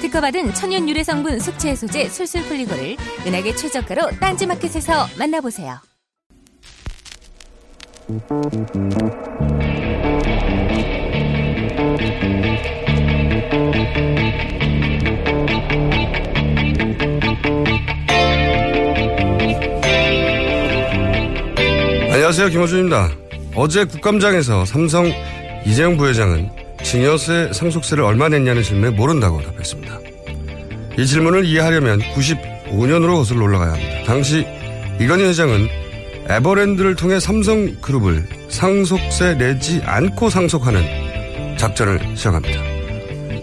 특허받은 천연 유래 성분 숙취 해소제 술술 풀리고를 은하계 최저가로 딴지마켓에서 만나보세요. 안녕하세요 김호준입니다. 어제 국감장에서 삼성 이재용 부회장은 증여세 상속세를 얼마 냈냐는 질문에 모른다고 답했습니다. 이 질문을 이해하려면 95년으로 거슬러 올라가야 합니다. 당시 이건희 회장은 에버랜드를 통해 삼성그룹을 상속세 내지 않고 상속하는 작전을 시작합니다.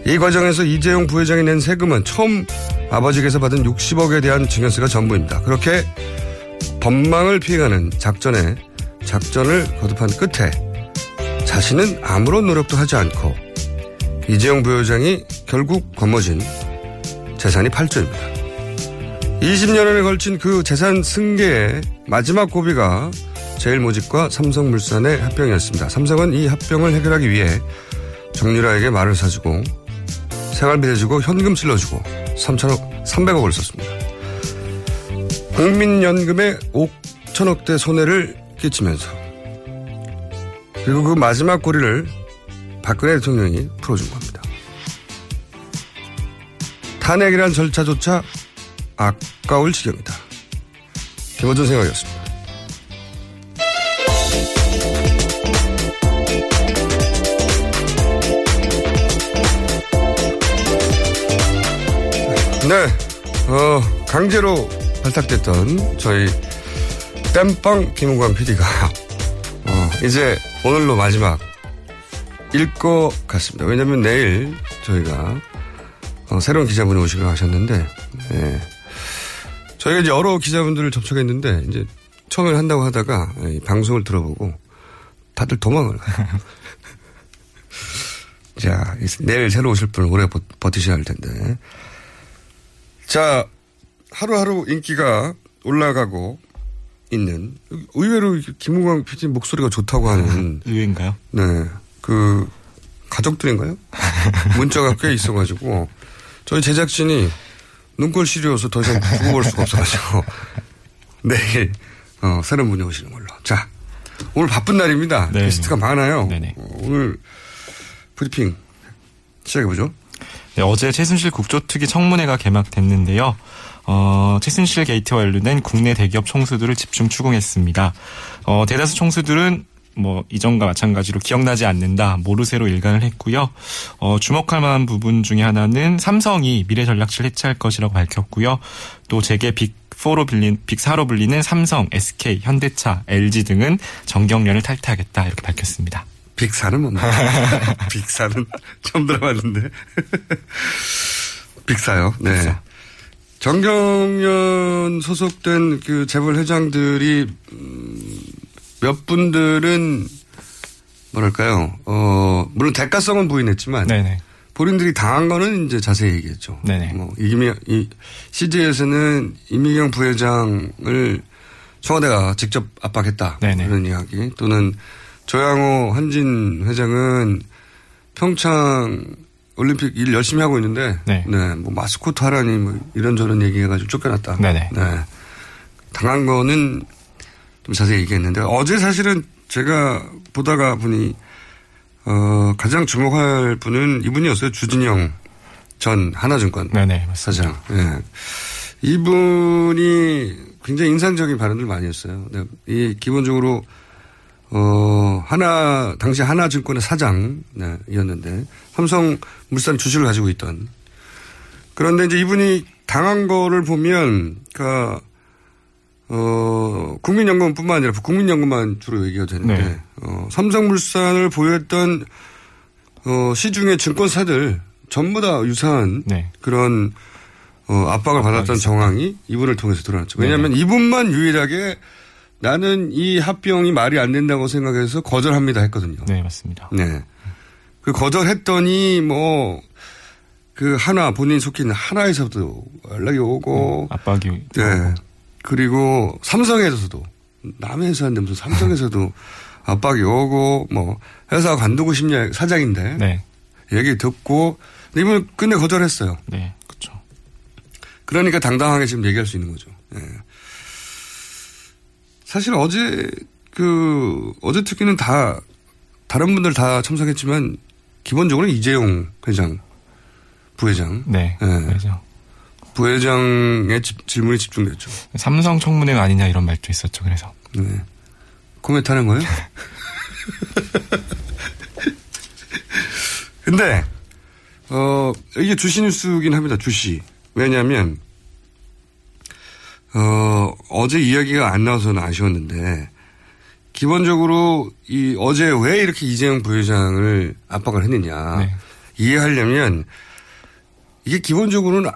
이 과정에서 이재용 부회장이 낸 세금은 처음 아버지께서 받은 60억에 대한 증여세가 전부입니다. 그렇게 법망을 피해가는 작전에 작전을 거듭한 끝에 자신은 아무런 노력도 하지 않고 이재용 부회장이 결국 거머쥔 재산이 8조입니다. 20년에 걸친 그 재산 승계의 마지막 고비가 제일모직과 삼성물산의 합병이었습니다. 삼성은 이 합병을 해결하기 위해 정유라에게 말을 사주고 생활비 대주고 현금 찔러주고 3천억, 300억을 썼습니다. 국민연금에 5천억대 손해를 끼치면서 그리고 그 마지막 고리를 박근혜 대통령이 풀어준 겁니다. 탄핵이란 절차조차 아까울 지경이다. 김어준 생각이었습니다. 네, 어, 강제로 발탁됐던 저희 땜빵 김은광 PD가 어, 이제 오늘로 마지막 일 것 같습니다. 왜냐하면 내일 저희가 어, 새로운 기자분이 오시기로 하셨는데 예. 저희가 이제 여러 기자분들을 접촉했는데 이제 처음에 한다고 하다가 이 방송을 들어보고 다들 도망을 가요. 자, 내일 새로 오실 분은 오래 버, 버티셔야 할 텐데. 자, 하루하루 인기가 올라가고 있는 의외로 김우광 PD 목소리가 좋다고 하는 의외인가요? 네. 그 가족들인가요? 문자가 꽤 있어가지고 저희 제작진이 눈꼴 시려워서 더 이상 두고 볼 수가 없어가지고 내일 어, 새로운 분이 오시는 걸로. 자, 오늘 바쁜 날입니다. 네. 게스트가 많아요. 네네. 어, 오늘 브리핑 시작해보죠. 네, 어제 최순실 국조특위 청문회가 개막됐는데요. 어, 최순실 게이트와 관련된 국내 대기업 총수들을 집중 추궁했습니다. 어, 대다수 총수들은 뭐 이전과 마찬가지로 기억나지 않는다 모르쇠로 일관을 했고요. 어, 주목할 만한 부분 중에 하나는 삼성이 미래 전략실 해체할 것이라고 밝혔고요. 또 재계 빅 빅4로 불린 빅4로 불리는 삼성, SK, 현대차, LG 등은 정경련을 탈퇴하겠다 이렇게 밝혔습니다. 빅사는 뭡니까? 빅사는 처음 들어봤는데. 빅사요. 네. 빅사. 정경련 소속된 그 재벌 회장들이 음, 몇 분들은 뭐랄까요? 어 물론 대가성은 부인했지만 네네. 본인들이 당한 거는 이제 자세히 얘기했죠. 네네. 뭐 이미 이 CJ에서는 이미경 부회장을 청와대가 직접 압박했다. 네네. 그런 이야기 또는 조양호 한진 회장은 평창 올림픽 일 열심히 하고 있는데 네. 뭐 마스코트 하라니 뭐 이런저런 얘기해가지고 쫓겨났다. 네네. 네. 당한 거는 좀 자세히 얘기했는데 어제 사실은 제가 보다가 보니 어, 가장 주목할 분은 이분이었어요. 주진영 전 하나증권 네네. 사장. 예. 이분이 굉장히 인상적인 발언을 많이 했어요. 네. 이 기본적으로 어, 하나, 당시 하나증권의 사장이었는데, 삼성물산 주식을 가지고 있던. 그런데 이제 이분이 당한 거를 보면, 그, 어, 국민연금뿐만 아니라 국민연금만 주로 얘기가 되는데, 네. 어, 삼성물산을 보유했던, 어, 시중의 증권사들 전부 다 유사한 네. 그런, 어, 압박을 받았던 정황이 이분을 통해서 드러났죠. 왜냐하면 이분만 유일하게 나는 이 합병이 말이 안 된다고 생각해서 거절합니다 했거든요. 네, 맞습니다. 네. 그 거절했더니 뭐, 그 하나, 본인이 속해 있는 하나에서도 연락이 오고, 압박이 네. 그리고 삼성에서도, 남의 회사인데 무슨 삼성에서도 압박이 오고, 뭐, 회사 관두고 싶냐, 사장인데, 네. 얘기 듣고, 이분은 끝내 거절했어요. 네, 그렇죠. 그러니까 당당하게 지금 얘기할 수 있는 거죠. 예. 사실 어제 그 어제 특기는 다 다른 분들 다 참석했지만 기본적으로 이재용 회장 부회장 네. 예. 그래서 부회장의 집- 질문이 집중됐죠. 삼성 청문회가 아니냐 이런 말도 있었죠. 그래서 네. 코멘트 하는 거예요? 근데, 어, 이게 주시 뉴스긴 합니다. 주시. 왜냐면, 어, 어제 이야기가 안 나와서는 아쉬웠는데, 기본적으로 이 어제 왜 이렇게 이재용 부회장을 압박을 했느냐. 네. 이해하려면, 이게 기본적으로는 아-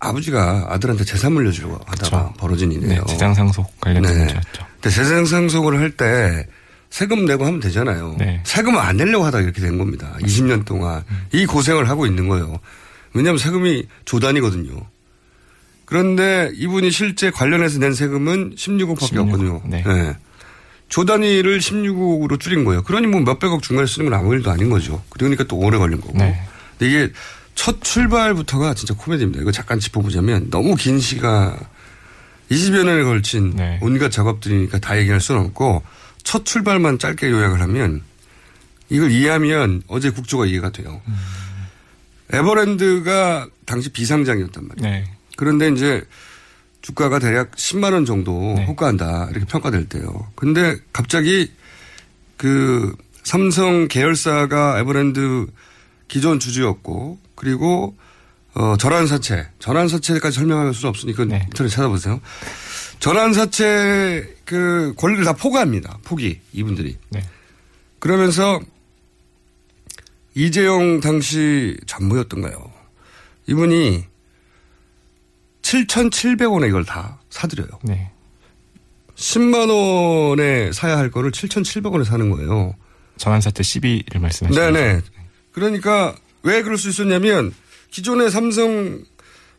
아버지가 아들한테 재산 물려주려고 하다가. 벌어진 일이에요. 네, 재장 상속 관련된 네. 문제였죠. 근데 재산 상속을 할 때 세금 내고 하면 되잖아요. 네. 세금을 안 내려고 하다가 이렇게 된 겁니다. 20년 동안 이 고생을 하고 있는 거예요. 왜냐하면 세금이 조단이거든요. 그런데 이분이 실제 관련해서 낸 세금은 16억밖에 16억, 없거든요. 네. 조 단위를 16억으로 줄인 거예요. 그러니 뭐 몇백억 중간에 쓰는 건 아무 일도 아닌 거죠. 그러니까 또 오래 걸린 거고. 네. 근데 이게 첫 출발부터가 진짜 코미디입니다. 이거 잠깐 짚어보자면 너무 긴 시간 20여 년에 걸친 네. 온갖 작업들이니까 다 얘기할 수는 없고 첫 출발만 짧게 요약을 하면 이걸 이해하면 어제 국조가 이해가 돼요. 에버랜드가 당시 비상장이었단 말이에요. 네. 그런데 이제 주가가 대략 10만 원 정도 네. 호가한다 이렇게 평가될 때요. 근데 갑자기 그 삼성 계열사가 에버랜드 기존 주주였고 그리고 어 전환 사채 전환 사채까지 설명할 수는 없으니까 네. 인터넷 찾아보세요. 전환 사채 그 권리를 다 포기합니다. 포기 이분들이. 네. 그러면서 이재용 당시 전무였던가요? 이분이 7,700원에 이걸 다 사드려요. 네. 10만 원에 사야 할 거를 7,700원에 사는 거예요. 전환사태 12를 말씀하시는 네네. 그러니까 왜 그럴 수 있었냐면 기존의 삼성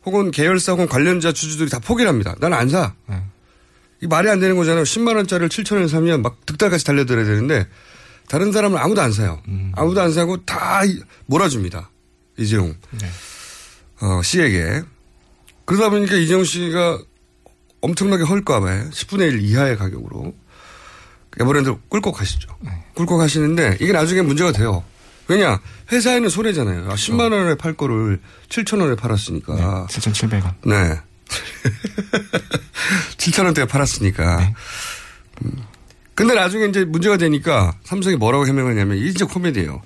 혹은 계열사 혹은 관련자 주주들이 다 포기를 합니다. 나는 안 사. 네. 이 말이 안 되는 거잖아요. 10만 원짜리를 7천 원에 사면 막 득달같이 달려들어야 되는데 다른 사람은 아무도 안 사요. 아무도 안 사고 다 이- 몰아줍니다. 이재용 네. 어, 씨에게. 그러다 보니까 이재용 씨가 엄청나게 헐값에 10분의 1 이하의 가격으로 에버랜드를 끌고 가시죠. 끌고 가시는데 이게 나중에 문제가 돼요. 왜냐 회사에는 손해잖아요. 아, 10만 원에 팔 거를 7천 원에 팔았으니까. 7,700원. 네. 7천 원대에 팔았으니까. 음. 근데 나중에 이제 문제가 되니까 삼성이 뭐라고 해명하냐면 진짜 코미디예요.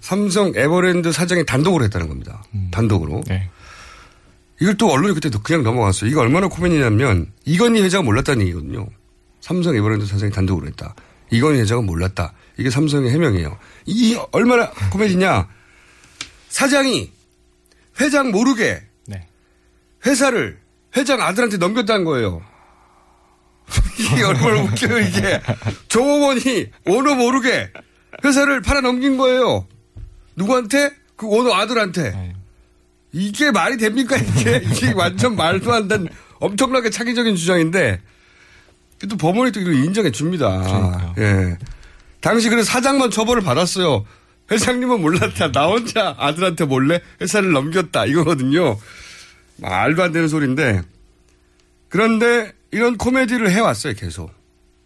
삼성 에버랜드 사장이 단독으로 했다는 겁니다. 단독으로. 네. 이걸 또 언론이 그때 그냥 넘어갔어요. 이거 얼마나 코미디냐면 이건희 회장은 몰랐다는 얘기거든요. 삼성 에버랜드 사장이 단독으로 했다. 이건희 회장은 몰랐다. 이게 삼성의 해명이에요. 이 얼마나 코미디냐. 사장이 회장 모르게 네. 회사를 회장 아들한테 넘겼다는 거예요. 이게 얼마나 웃겨요, 이게. 조원이 오너 모르게 회사를 팔아 넘긴 거예요. 누구한테? 그 오너 아들한테. 네. 이게 말이 됩니까, 이게? 이게 완전 말도 안 되는 엄청나게 창의적인 주장인데, 또 법원이 또 이걸 인정해 줍니다. 그러니까요. 예. 당시 그래서 사장만 처벌을 받았어요. 회장님은 몰랐다. 나 혼자 아들한테 몰래 회사를 넘겼다. 이거거든요. 말도 안 되는 소리인데. 그런데 이런 코미디를 해왔어요, 계속.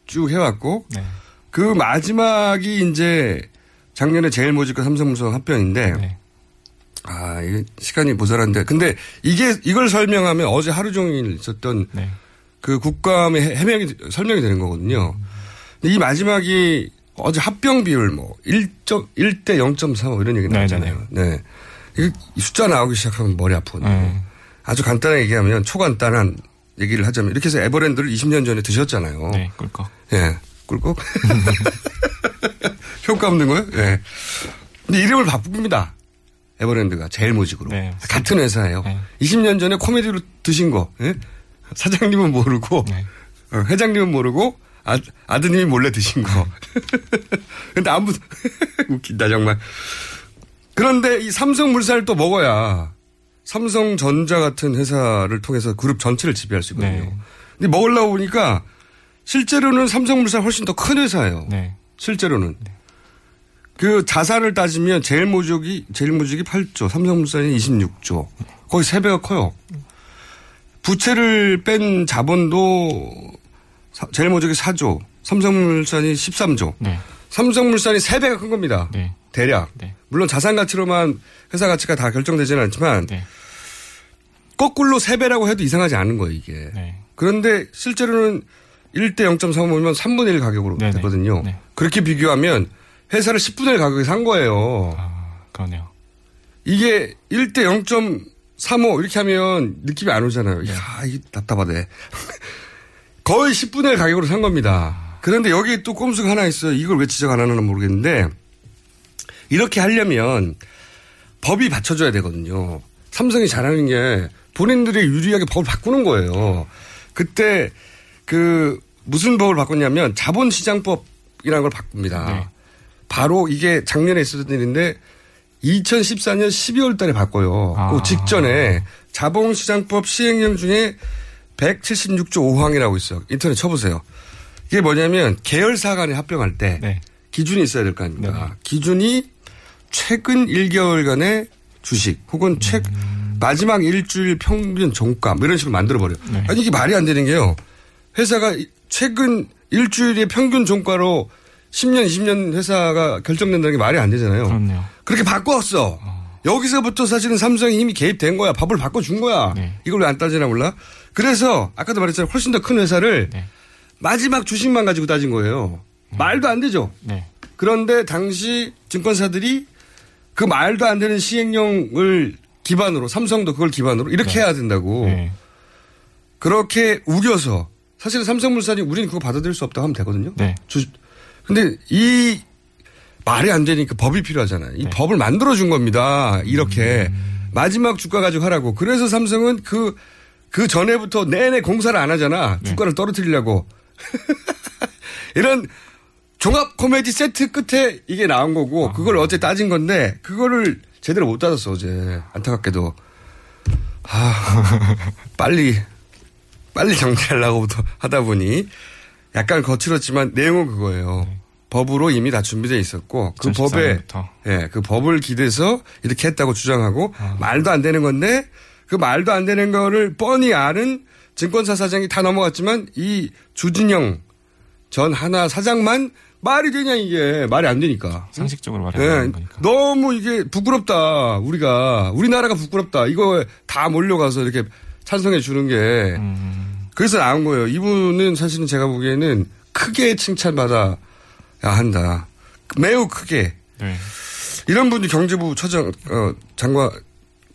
쭉 해왔고. 네. 그 마지막이 이제 작년에 제일 모직과 삼성물산 합병인데. 네. 아, 이게 시간이 모자란데. 근데 이게, 이걸 설명하면 어제 하루 종일 있었던 네. 그 국감의 해- 해명이, 설명이 되는 거거든요. 근데 이 마지막이 어제 합병 비율 뭐 1점, 1대 0.3 이런 얘기 네, 나왔잖아요. 네. 이게 숫자 나오기 시작하면 머리 아프거든요. 네. 아주 간단하게 얘기하면 초간단한 얘기를 하자면 이렇게 해서 에버랜드를 20년 전에 드셨잖아요. 네, 꿀꺽. 예. 꿀꺽? 효과 없는 거예요? 예. 근데 이름을 바꿉니다. 에버랜드가 제일 모직으로. 네. 같은 회사예요. 네. 20년 전에 코미디로 드신 거. 예? 사장님은 모르고 네. 어, 회장님은 모르고 아, 아드님이 몰래 드신 거. 근데 아무도 웃긴다 정말. 그런데 이 삼성물산을 또 먹어야 삼성전자 같은 회사를 통해서 그룹 전체를 지배할 수 있거든요. 네. 근데 먹으려고 보니까 실제로는 삼성물산 훨씬 더 큰 회사예요. 네. 실제로는. 그 자산을 따지면 제일 모직이 제일 모직이 8조, 삼성물산이 26조. 거의 3배가 커요. 부채를 뺀 자본도 사- 제일 모직이 4조, 삼성물산이 13조. 네. 삼성물산이 3배가 큰 겁니다. 네. 대략. 네. 물론 자산 가치로만 회사 가치가 다 결정되지는 않지만 네. 거꾸로 3배라고 해도 이상하지 않은 거예요, 이게. 네. 그런데 실제로는 1대 0.35면 3분의 1 가격으로. 네. 그렇게 비교하면 회사를 10분의 1 가격에 산 거예요. 아, 그러네요. 이게 1대 0.35 이렇게 하면 느낌이 안 오잖아요. 네. 이야, 이게 답답하네. 거의 10분의 1 가격으로 산 겁니다. 그런데 여기에 또 꼼수가 하나 있어요. 이걸 왜 지적 안 하나 모르겠는데 이렇게 하려면 법이 받쳐줘야 되거든요. 삼성이 잘하는 게 본인들이 유리하게 법을 바꾸는 거예요. 그때 그 무슨 법을 바꿨냐면 자본시장법이라는 걸 바꿉니다. 네. 바로 이게 작년에 있었던 일인데 2014년 12월 달에 바꿔요. 아. 그 직전에 자본시장법 시행령 중에 176조 5항이라고 있어요. 인터넷 쳐보세요. 이게 뭐냐면 계열사 간에 합병할 때 네. 기준이 있어야 될 거 아닙니까? 네네. 기준이 최근 1개월간의 주식 혹은 최 마지막 일주일 평균 종가 뭐 이런 식으로 만들어 버려요. 네. 아니 이게 말이 안 되는 게요. 회사가 이- 최근 일주일의 평균 종가로 10년, 20년 회사가 결정된다는 게 말이 안 되잖아요. 그렇네요. 그렇게 바꿨어. 여기서부터 사실은 삼성이 이미 개입된 거야. 법을 바꿔준 거야. 네. 이걸 왜 안 따지나 몰라? 그래서 아까도 말했잖아요. 훨씬 더 큰 회사를 네. 마지막 주식만 가지고 따진 거예요. 말도 안 되죠. 네. 그런데 당시 증권사들이 그 말도 안 되는 시행령을 기반으로 삼성도 그걸 기반으로 이렇게 해야 된다고 네. 그렇게 우겨서 사실 삼성물산이 우리는 그거 받아들일 수 없다고 하면 되거든요. 네. 주, 근데 이 말이 안 되니까 법이 필요하잖아요. 네. 이 법을 만들어 준 겁니다. 이렇게 음. 마지막 주가 가지고 하라고. 그래서 삼성은 그, 그 전에부터 내내 공사를 안 하잖아. 네. 주가를 떨어뜨리려고. 이런 종합 코미디 세트 끝에 이게 나온 거고 아. 그걸 어제 따진 건데 그거를 제대로 못 따졌어 어제 안타깝게도 아 빨리 빨리 정리하려고부터 하다 보니 약간 거칠었지만 내용은 그거예요. 법으로 이미 다 준비되어 있었고 그2014 법에. 예, 그 법을 기대서 이렇게 했다고 주장하고 말도 안 되는 건데 그 말도 안 되는 거를 뻔히 아는 증권사 사장이 다 넘어갔지만 이 주진영 전 하나 사장만 말이 되냐 이게 말이 안 되니까. 상식적으로 예, 말하는 거니까. 너무 이게 부끄럽다. 우리가 우리나라가 부끄럽다. 이거 다 몰려가서 이렇게 찬성해 주는 게 음, 그래서 나온 거예요. 이분은 사실은 제가 보기에는 크게 칭찬받아야 한다. 매우 크게. 네. 이런 분이 경제부 처장, 어, 장관,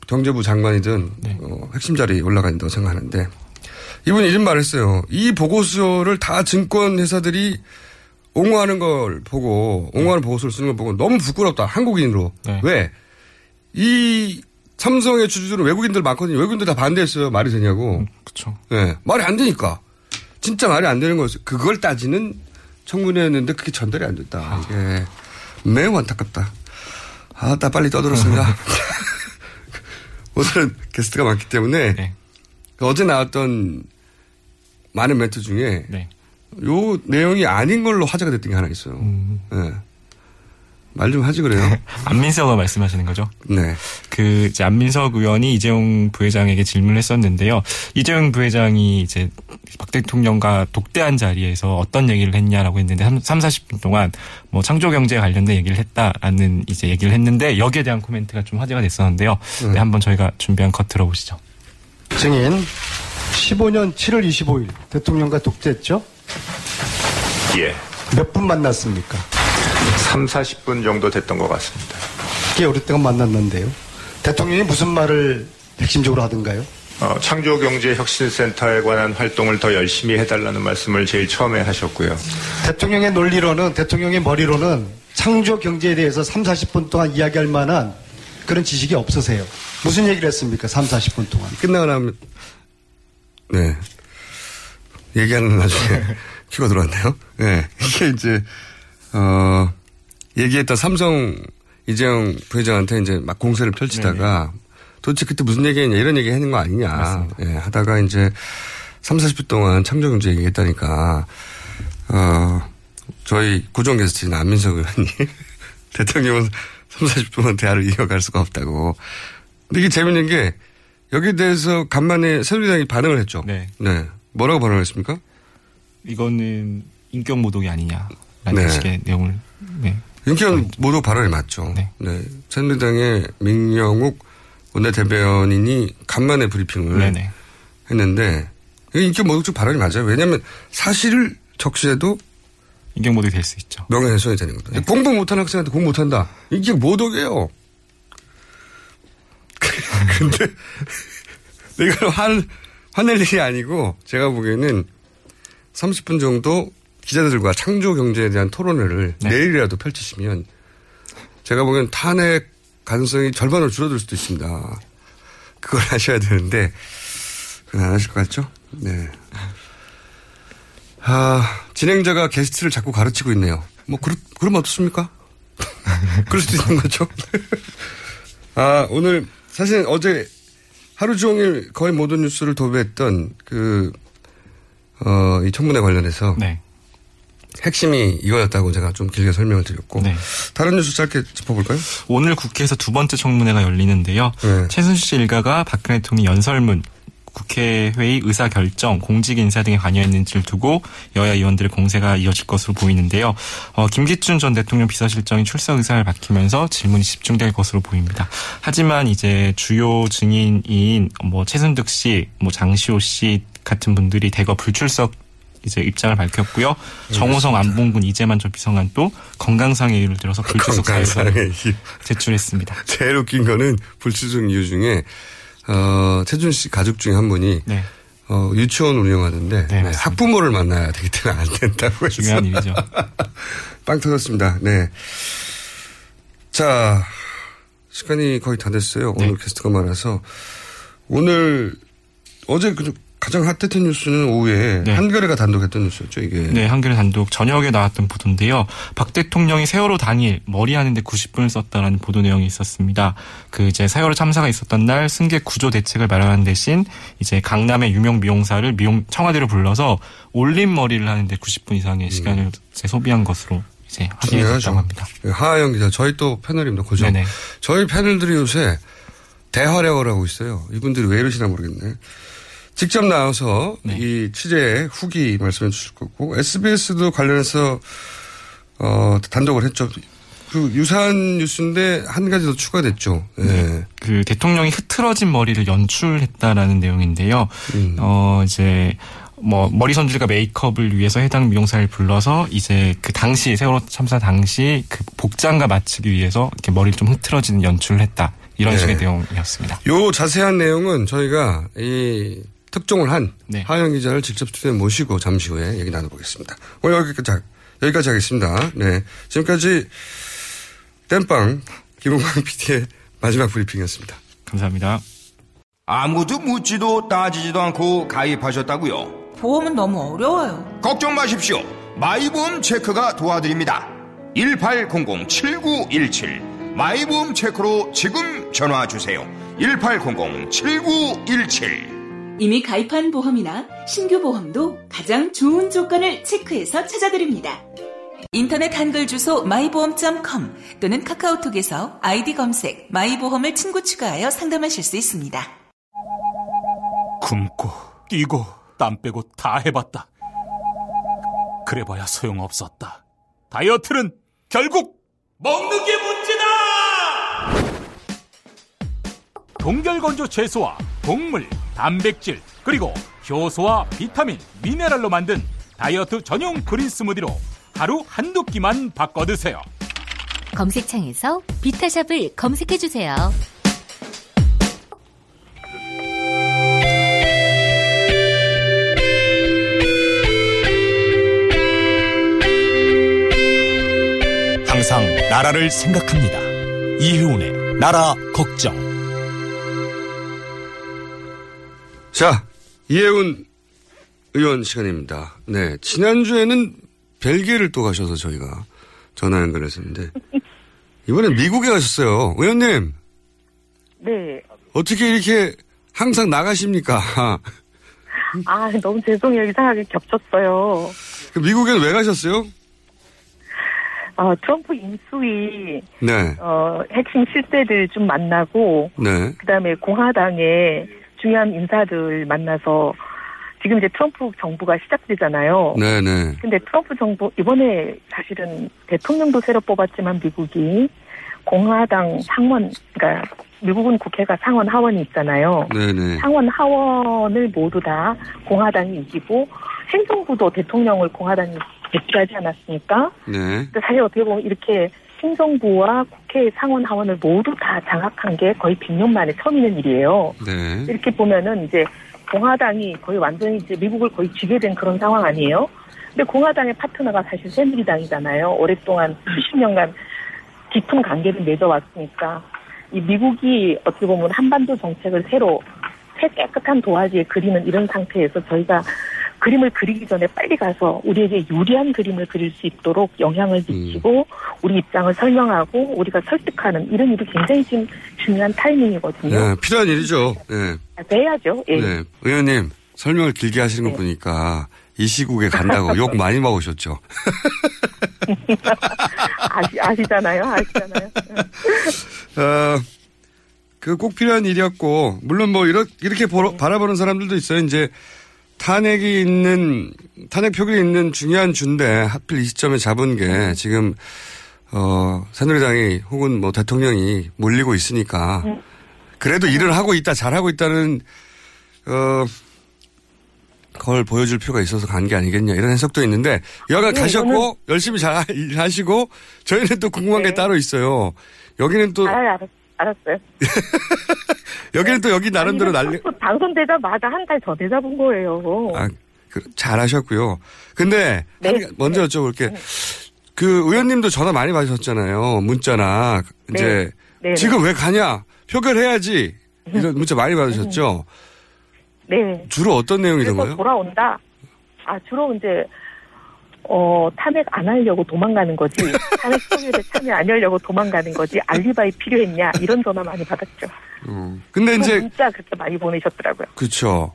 경제부 장관이든 네. 어, 핵심 자리에 올라가 있다고 생각하는데 이분이 이런 말을 했어요. 이 보고서를 다 증권 회사들이 옹호하는 걸 보고 옹호하는 보고서를 쓰는 걸 보고 너무 부끄럽다. 한국인으로. 네. 왜? 이 삼성의 주주들은 외국인들 많거든요. 외국인들 다 반대했어요. 말이 되냐고. 그렇죠. 네. 말이 안 되니까. 진짜 말이 안 되는 거였어요. 그걸 따지는 청문회였는데 그게 전달이 안 됐다. 이게 매우 안타깝다. 아, 나 빨리 떠들었습니다. 오늘은 게스트가 많기 때문에 네. 어제 나왔던 많은 멘트 중에 네. 요 내용이 아닌 걸로 화제가 됐던 게 하나 있어요. 네. 말 좀 하지 그래요. 안민석 의원 말씀하시는 거죠? 네. 그 이제 안민석 의원이 이재용 부회장에게 질문을 했었는데요. 이재용 부회장이 이제 박 대통령과 독대한 자리에서 어떤 얘기를 했냐라고 했는데 3, 40분 동안 뭐 창조 경제에 관련된 얘기를 했다라는 이제 얘기를 했는데 여기에 대한 코멘트가 좀 화제가 됐었는데요. 네, 한번 저희가 준비한 컷 들어보시죠. 증인 15년 7월 25일 대통령과 독재했죠? 예. 몇 분 만났습니까? 3, 40분 정도 됐던 것 같습니다. 꽤 오랫동안 만났는데요. 대통령이 무슨 말을 핵심적으로 하던가요? 어, 창조경제혁신센터에 관한 활동을 더 열심히 해달라는 말씀을 제일 처음에 하셨고요. 대통령의 논리로는 대통령의 머리로는 창조 경제에 대해서 3, 40분 동안 이야기할 만한 그런 지식이 없으세요. 무슨 얘기를 했습니까? 3, 40분 동안. 끝나고 나면 네. 얘기하는 나중에 큐가 들어왔네요. 네. 이게 이제 어 얘기했던 삼성 이재용 부회장한테 이제 막 공세를 펼치다가 도대체 그때 무슨 얘기했냐 이런 얘기 하는 거 아니냐. 예, 하다가 이제 3, 40분 동안 창조경제 얘기했다니까 어 저희 고정 게스트인 안민석 의원님 대통령은 3, 40분만 대화를 이어갈 수가 없다고. 근데 이게 재밌는 게 여기에 대해서 간만에 새누리당이 반응을 했죠. 네. 뭐라고 반응했습니까? 이거는 인격 모독이 아니냐 라는 네. 식의 내용을 네. 인기현 모두 발언이 맞죠. 네. 새누리당의 민영욱 원내대변인이 간만에 브리핑을 네네. 했는데 이게 인기현 모독적 발언이 맞아요. 왜냐하면 사실을 적시해도 인격 모독이 될 수 있죠. 명예훼손이 되는 거다. 공부 못하는 학생한테 공부 못한다. 이게 모독이에요. 근데 내가 한, 화낼 일이 아니고 제가 보기에는 30분 정도 기자들과 창조 경제에 대한 토론회를 네. 내일이라도 펼치시면 제가 보기엔 탄핵 가능성이 절반으로 줄어들 수도 있습니다. 그걸 하셔야 되는데 그건 안 하실 것 같죠? 네. 아, 진행자가 게스트를 자꾸 가르치고 있네요. 뭐, 그러, 그러면 어떻습니까? 그럴 수도 있는 거죠. 아, 오늘, 사실 어제 하루 종일 거의 모든 뉴스를 도배했던 그, 어, 이 청문회 관련해서. 네. 핵심이 이거였다고 제가 좀 길게 설명을 드렸고. 네. 다른 뉴스 짧게 짚어볼까요? 오늘 국회에서 두 번째 청문회가 열리는데요. 네. 최순실 씨 일가가 박근혜 대통령 연설문, 국회회의 의사결정, 공직 인사 등에 관여했는지를 두고 여야 의원들의 공세가 이어질 것으로 보이는데요. 어, 김기춘 전 대통령 비서실장이 출석 의사를 밝히면서 질문이 집중될 것으로 보입니다. 하지만 이제 주요 증인인 뭐 최순득 씨, 뭐 장시호 씨 같은 분들이 대거 불출석 이제 입장을 밝혔고요. 정호성, 안봉근, 이재만 전 비서관 도 건강상의 이유를 들어서 불출석 이유. 제출했습니다. 제일 웃긴 거는 불출석 이유 중에 어, 최준 씨 가족 중에 한 분이 네. 어, 유치원 운영하는데 네, 네, 학부모를 만나야 되기 때문에 안 된다고 해서 중요한 일이죠. 빵 터졌습니다. 네. 자, 시간이 거의 다 됐어요. 네. 오늘 게스트가 많아서 오늘 어제 그 가장 핫했던 뉴스는 오후에 네. 한겨레가 단독 했던 뉴스였죠. 이게 네, 한겨레 단독 저녁에 나왔던 보도인데요. 박 대통령이 세월호 당일 머리 하는데 90분을 썼다라는 보도 내용이 있었습니다. 그 이제 세월호 참사가 있었던 날 승객 구조 대책을 마련한 대신 이제 강남의 유명 미용사를 미용 청와대로 불러서 올림 머리를 하는데 90분 이상의 시간을 이제 소비한 것으로 이제 확인했다고 합니다. 네, 하하영 기자, 저희 또 패널입니다. 그죠? 네네. 저희 패널들이 요새 대활약을 하고 있어요. 이분들이 왜 이러시나 모르겠네. 직접 나와서 네. 이 취재 후기 말씀해 주실 거고, SBS도 관련해서, 어, 단독을 했죠. 그 유사한 뉴스인데 한 가지 더 추가됐죠. 예. 그 대통령이 흐트러진 머리를 연출했다라는 내용인데요. 음. 어 이제 뭐 머리 손질과 메이크업을 위해서 해당 미용사를 불러서 이제 그 당시 세월호 참사 당시 그 복장과 맞추기 위해서 이렇게 머리를 좀 흐트러지는 연출을 했다. 이런 네. 식의 내용이었습니다. 요 자세한 내용은 저희가 이 특종을 한 네. 하영 기자를 직접 스튜디오에 모시고 잠시 후에 얘기 나눠보겠습니다. 오늘 여기까지, 여기까지 하겠습니다. 네. 지금까지 땜빵 김홍광 PD의 마지막 브리핑이었습니다. 감사합니다. 아무도 묻지도 따지지도 않고 가입하셨다고요? 보험은 너무 어려워요. 걱정 마십시오. 마이보험 체크가 도와드립니다. 1800-7917 마이보험 체크로 지금 전화 주세요. 1800-7917 이미 가입한 보험이나 신규 보험도 가장 좋은 조건을 체크해서 찾아드립니다. 인터넷 한글 주소 마이보험.com 또는 카카오톡에서 아이디 검색 마이보험을 친구 추가하여 상담하실 수 있습니다. 굶고 뛰고 땀 빼고 다 해봤다. 그래봐야 소용없었다. 다이어트는 결국 먹는 게 동결건조 채소와 곡물, 단백질, 그리고 효소와 비타민, 미네랄로 만든 다이어트 전용 그린 스무디로 하루 한두 끼만 바꿔 드세요. 검색창에서 비타샵을 검색해 주세요. 항상 나라를 생각합니다. 이혜훈의 나라 걱정. 자, 이혜훈 의원 시간입니다. 네. 지난주에는 벨기에를 또 가셔서 저희가 전화 연결했었는데, 이번엔 미국에 가셨어요. 의원님, 네. 어떻게 이렇게 항상 나가십니까? 아, 너무 죄송해요. 이상하게 겹쳤어요. 그 미국엔 왜 가셨어요? 어, 트럼프 인수위, 네. 어, 핵심 실세들 좀 만나고, 네. 그 다음에 공화당의 중요한 인사들 만나서, 지금 이제 트럼프 정부가 시작되잖아요. 네네. 근데 트럼프 정부, 이번에 사실은 대통령도 새로 뽑았지만 미국이 공화당 상원, 그러니까 미국은 국회가 상원 하원이 있잖아요. 네네. 상원 하원을 모두 다 공화당이 이기고 행정부도 대통령을 공화당이 배치하지 않았습니까? 네. 사실 어떻게 보면 이렇게 행정부와 국회 상원 하원을 모두 다 장악한 게 거의 100년 만에 처음 있는 일이에요. 네. 이렇게 보면은 이제 공화당이 거의 완전히 이제 미국을 거의 쥐게 된 그런 상황 아니에요? 근데 공화당의 파트너가 사실 새누리당이잖아요. 오랫동안 수십 년간 깊은 관계를 맺어왔으니까 이 미국이 어떻게 보면 한반도 정책을 새로 새 깨끗한 도화지에 그리는 이런 상태에서 저희가 그림을 그리기 전에 빨리 가서 우리에게 유리한 그림을 그릴 수 있도록 영향을 미치고 우리 입장을 설명하고 우리가 설득하는 이런 일이 굉장히 지금 중요한 타이밍이거든요. 네, 필요한 일이죠. 네. 해야죠. 예. 네. 의원님, 설명을 길게 하시는 거 보니까 이 시국에 간다고 욕 많이 먹으셨죠. 아시, 아시잖아요. 아시잖아요. 어, 그 꼭 필요한 일이었고, 물론 뭐, 이렇게, 이렇게 보러- 바라보는 사람들도 있어요. 이제, 탄핵이 있는, 탄핵 표결이 있는 중요한 주인데, 하필 이 시점에 잡은 게, 지금, 어, 새누리당이 혹은 뭐 대통령이 몰리고 있으니까, 그래도 일을 하고 있다, 잘하고 있다는, 어, 걸 보여줄 필요가 있어서 간 게 아니겠냐, 이런 해석도 있는데, 여하간 네, 가셨고, 저는- 열심히 잘 일하시고, 저희는 또 궁금한 게 따로 있어요. 여기는 또, 알아요, 알았, 알았어요. 여기는 또 여기 나름대로 난리, 당선되자마자 한달 전에 잡은 거예요. 아, 그, 잘하셨고요. 근데, 네. 한- 먼저 여쭤볼게. 그, 의원님도 전화 많이 받으셨잖아요. 문자나, 이제, 네. 네. 지금 왜 가냐? 표결해야지. 이런 문자 많이 받으셨죠? 네. 주로 어떤 내용이던 그래서 거예요? 돌아온다. 아, 주로 이제, 어, 탄핵 안 하려고 도망가는 거지. 탄핵 표결에 참여 안 하려고 도망가는 거지. 알리바이 필요했냐. 이런 전화 많이 받았죠. 음. 근데 이제, 문자 그렇게 많이 보내셨더라고요. 그쵸.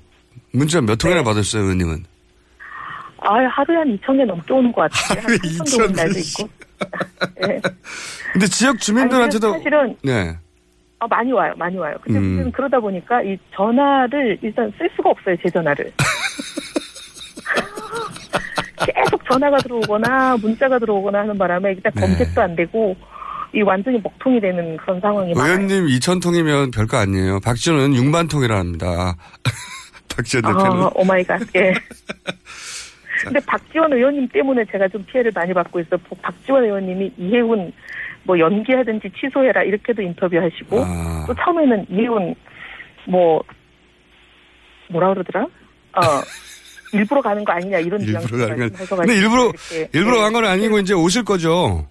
문자 몇 네. 통이나 받으셨어요, 의원님은? 아, 하루에 한 2천 개 넘게 오는 것 같아요. 한 하루에 3천 오는 2,000 날도. 있고. 네. 근데 지역 주민들한테도. 아니, 사실은 네. 어, 많이 와요, 많이 와요. 근데 음. 그러다 보니까 이 전화를 일단 쓸 수가 없어요, 제 전화를. 계속 전화가 들어오거나 문자가 들어오거나 하는 바람에 일단 네. 검색도 안 되고 이 완전히 먹통이 되는 그런 상황이 많아요. 의원님 2,000통이면 별거 아니에요. 박지원은 6만 통이라 합니다. 박지원 대표는. 아, oh my god, 예. 근데 박지원 의원님 때문에 제가 좀 피해를 많이 받고 있어. 요 박지원 의원님이 이혜훈 뭐 연기하든지 취소해라 이렇게도 인터뷰하시고 아. 또 처음에는 이혼 뭐 뭐라 그러더라? 어 일부러 가는 거 아니냐 이런 일부러 가는 건. 근데 일부러 일부러 네. 간건 아니고 이제 오실 거죠.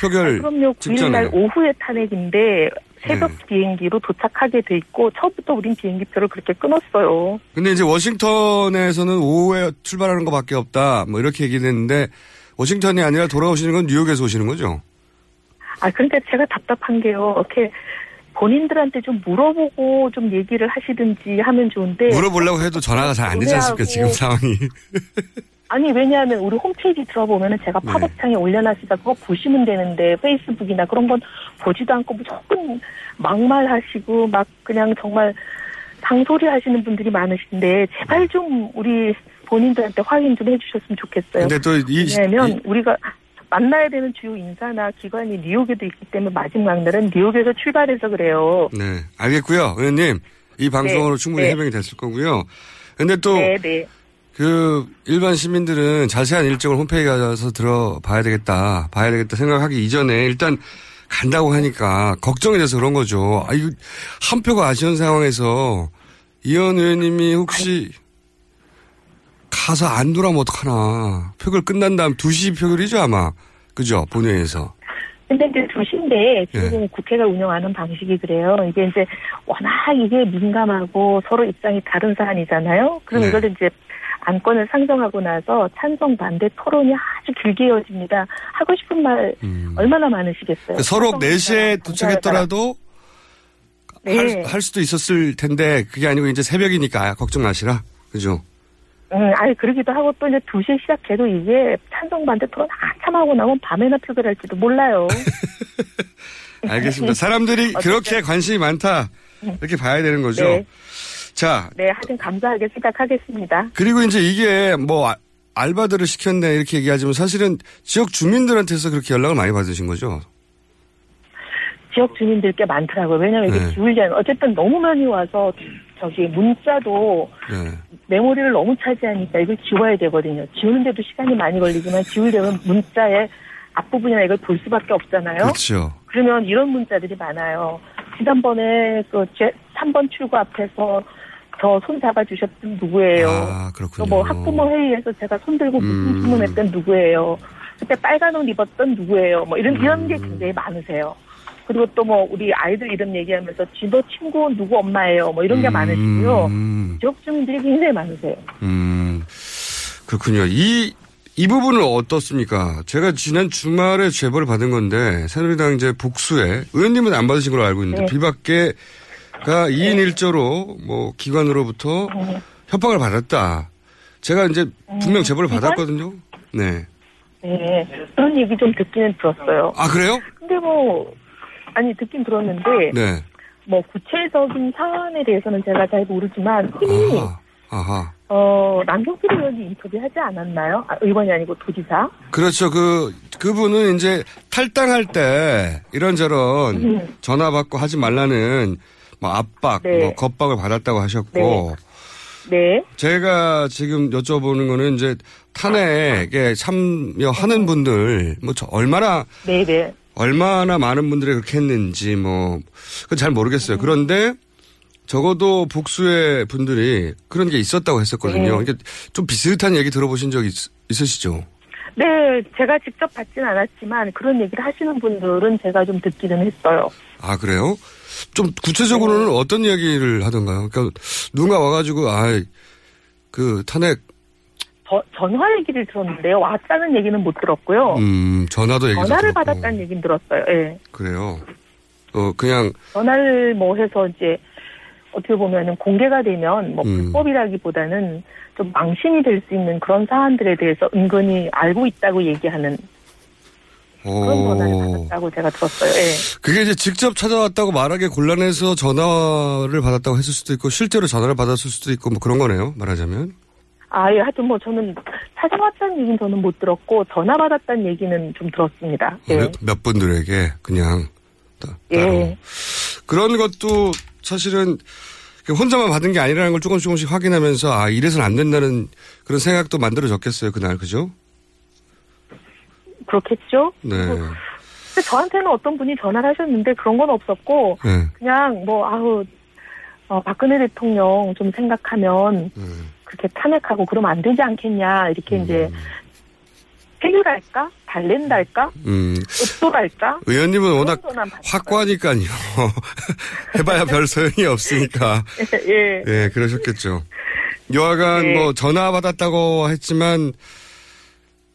표결 그럼요. 9일날 직전에. 오후에 탄핵인데 새벽 네. 비행기로 도착하게 돼 있고 처음부터 우린 비행기표를 그렇게 끊었어요. 근데 이제 워싱턴에서는 오후에 출발하는 것밖에 없다. 뭐 이렇게 얘기를 했는데 워싱턴이 아니라 돌아오시는 건 뉴욕에서 오시는 거죠? 아 그러니까 제가 답답한 게요. 이렇게 본인들한테 좀 물어보고 좀 얘기를 하시든지 하면 좋은데 물어보려고 해도 전화가 잘 안 되지 않습니까? 지금 상황이. 아니 왜냐하면 우리 홈페이지 들어보면은 제가 네. 팝업창에 올려놨으니까 그거 보시면 되는데 페이스북이나 그런 건 보지도 않고 무조건 막말하시고 막 그냥 정말 상소리 하시는 분들이 많으신데 제발 좀 우리 본인들한테 확인 좀 해주셨으면 좋겠어요. 근데 또 이- 왜냐하면 이- 우리가 만나야 되는 주요 인사나 기관이 뉴욕에도 있기 때문에 마지막 날은 뉴욕에서 출발해서 그래요. 네, 알겠고요. 의원님, 이 방송으로 네, 충분히 네. 해명이 됐을 거고요. 근데 또, 네, 네. 그, 일반 시민들은 자세한 일정을 홈페이지에 가서 들어봐야 되겠다, 봐야 되겠다 생각하기 이전에 일단 간다고 하니까 걱정이 돼서 그런 거죠. 아, 이거, 한 표가 아쉬운 상황에서 이현 의원님이 혹시 가서 안 돌아오면 어떡하나. 표결 끝난 다음 2시 표결이죠, 아마. 그죠? 본회의에서. 근데 이제 두신데 예. 지금 국회가 운영하는 방식이 그래요. 이게 이제 워낙 이게 민감하고 서로 입장이 다른 사안이잖아요. 그럼 네. 이걸 이제 안건을 상정하고 나서 찬성 반대 토론이 아주 길게 이어집니다. 하고 싶은 말 얼마나 많으시겠어요. 그 서로 찬성 4시에 도착했더라도 네. 할, 할 수도 있었을 텐데 그게 아니고 이제 새벽이니까 걱정 마시라. 그죠? 음, 아니 그러기도 하고 또 이제 2시에 시작해도 이게 찬성 반대 토론 한참 하고 나면 밤에나 표결할지도 몰라요. 알겠습니다. 사람들이 그렇게 관심이 많다. 이렇게 봐야 되는 거죠. 네. 자, 네, 하여튼 감사하게 생각하겠습니다. 그리고 이제 이게 뭐 아- 알바들을 시켰네 이렇게 얘기하지만 사실은 지역 주민들한테서 그렇게 연락을 많이 받으신 거죠. 지역 주민들께 많더라고요. 왜냐면 이게 네. 지울려면 어쨌든 너무 많이 와서 저기 문자도 네. 메모리를 너무 차지하니까 이걸 지워야 되거든요. 지우는데도 시간이 많이 걸리지만 지우려면 문자의 앞부분이나 이걸 볼 수밖에 없잖아요. 그렇죠. 그러면 이런 문자들이 많아요. 지난번에 그 제 3번 출구 앞에서 저 손 잡아주셨던 누구예요? 아, 그렇군요. 또뭐 학부모 회의에서 제가 손 들고 무슨 음. 질문했던 누구예요? 그때 빨간 옷 입었던 누구예요? 뭐 이런 이런 게 굉장히 많으세요. 그리고 또 뭐 우리 아이들 이름 얘기하면서 지도 친구 누구 엄마예요? 뭐 이런 게 많으시고요. 지역 주민들이 굉장히 많으세요. 음, 그렇군요. 이, 이 부분은 어떻습니까? 제가 지난 주말에 제보를 받은 건데, 새누리당 이제 복수에, 의원님은 안 받으신 걸로 알고 있는데, 네. 비박계가 2인 1조로 뭐 기관으로부터 협박을 받았다. 제가 이제 분명 제보를 기관? 받았거든요. 네. 네. 그런 얘기 좀 듣기는 들었어요. 아, 그래요? 근데 뭐, 아니, 듣긴 들었는데, 네. 뭐, 구체적인 사안에 대해서는 제가 잘 모르지만, 이미, 아하. 어, 남경필 의원이 인터뷰하지 않았나요? 아, 의원이 아니고 도지사? 그렇죠. 그, 그분은 이제 탈당할 때 이런저런 음. 전화 받고 하지 말라는 뭐 압박, 네. 뭐 겁박을 받았다고 하셨고, 네. 제가 지금 여쭤보는 거는 이제 탄핵에 참여하는 분들, 뭐저 얼마나, 네네. 얼마나 많은 분들이 그렇게 했는지 뭐, 그건 잘 모르겠어요. 그런데 적어도 복수의 분들이 그런 게 있었다고 했었거든요. 네. 그러니까 좀 비슷한 얘기 들어보신 적 있, 있으시죠? 네, 제가 직접 받진 않았지만, 그런 얘기를 하시는 분들은 제가 좀 듣기는 했어요. 아, 그래요? 좀 구체적으로는 네. 어떤 이야기를 하던가요? 그러니까 누가 와가지고, 아, 그 탄핵, 저, 전화 얘기를 들었는데요. 왔다는 얘기는 못 들었고요. 음, 전화도 얘기 전화를 들었고. 받았다는 얘기는 들었어요. 예. 그래요. 어, 그냥, 전화를 뭐 해서 이제 어떻게 보면은 공개가 되면 뭐 음. 불법이라기보다는 좀 망신이 될 수 있는 그런 사안들에 대해서 은근히 알고 있다고 얘기하는 그런 전화를 어, 받았다고 제가 들었어요. 예. 그게 이제 직접 찾아왔다고 말하기 곤란해서 전화를 받았다고 했을 수도 있고, 실제로 전화를 받았을 수도 있고, 뭐 그런 거네요. 말하자면. 아, 예, 하여튼 뭐 저는 찾아왔다는 얘기는 저는 못 들었고 전화 받았다는 얘기는 좀 들었습니다. 예. 몇, 몇 분들에게 그냥. 따- 예. 그런 것도 사실은 혼자만 받은 게 아니라는 걸 조금씩 조금씩 확인하면서 아, 이래서는 안 된다는 그런 생각도 만들어졌겠어요, 그날. 그죠? 그렇겠죠? 네. 근데 저한테는 어떤 분이 전화를 하셨는데 그런 건 없었고 네. 그냥 뭐 아우 어, 박근혜 대통령 좀 생각하면 그렇게 탄핵하고 그러면 안 되지 않겠냐 이렇게 이제 해결할까 달랜달까 음, 읍도랄까 의원님은 워낙 확고하니까요. 해봐야 별 소용이 없으니까. 예. 예, 그러셨겠죠. 여하간 네. 뭐 전화 받았다고 했지만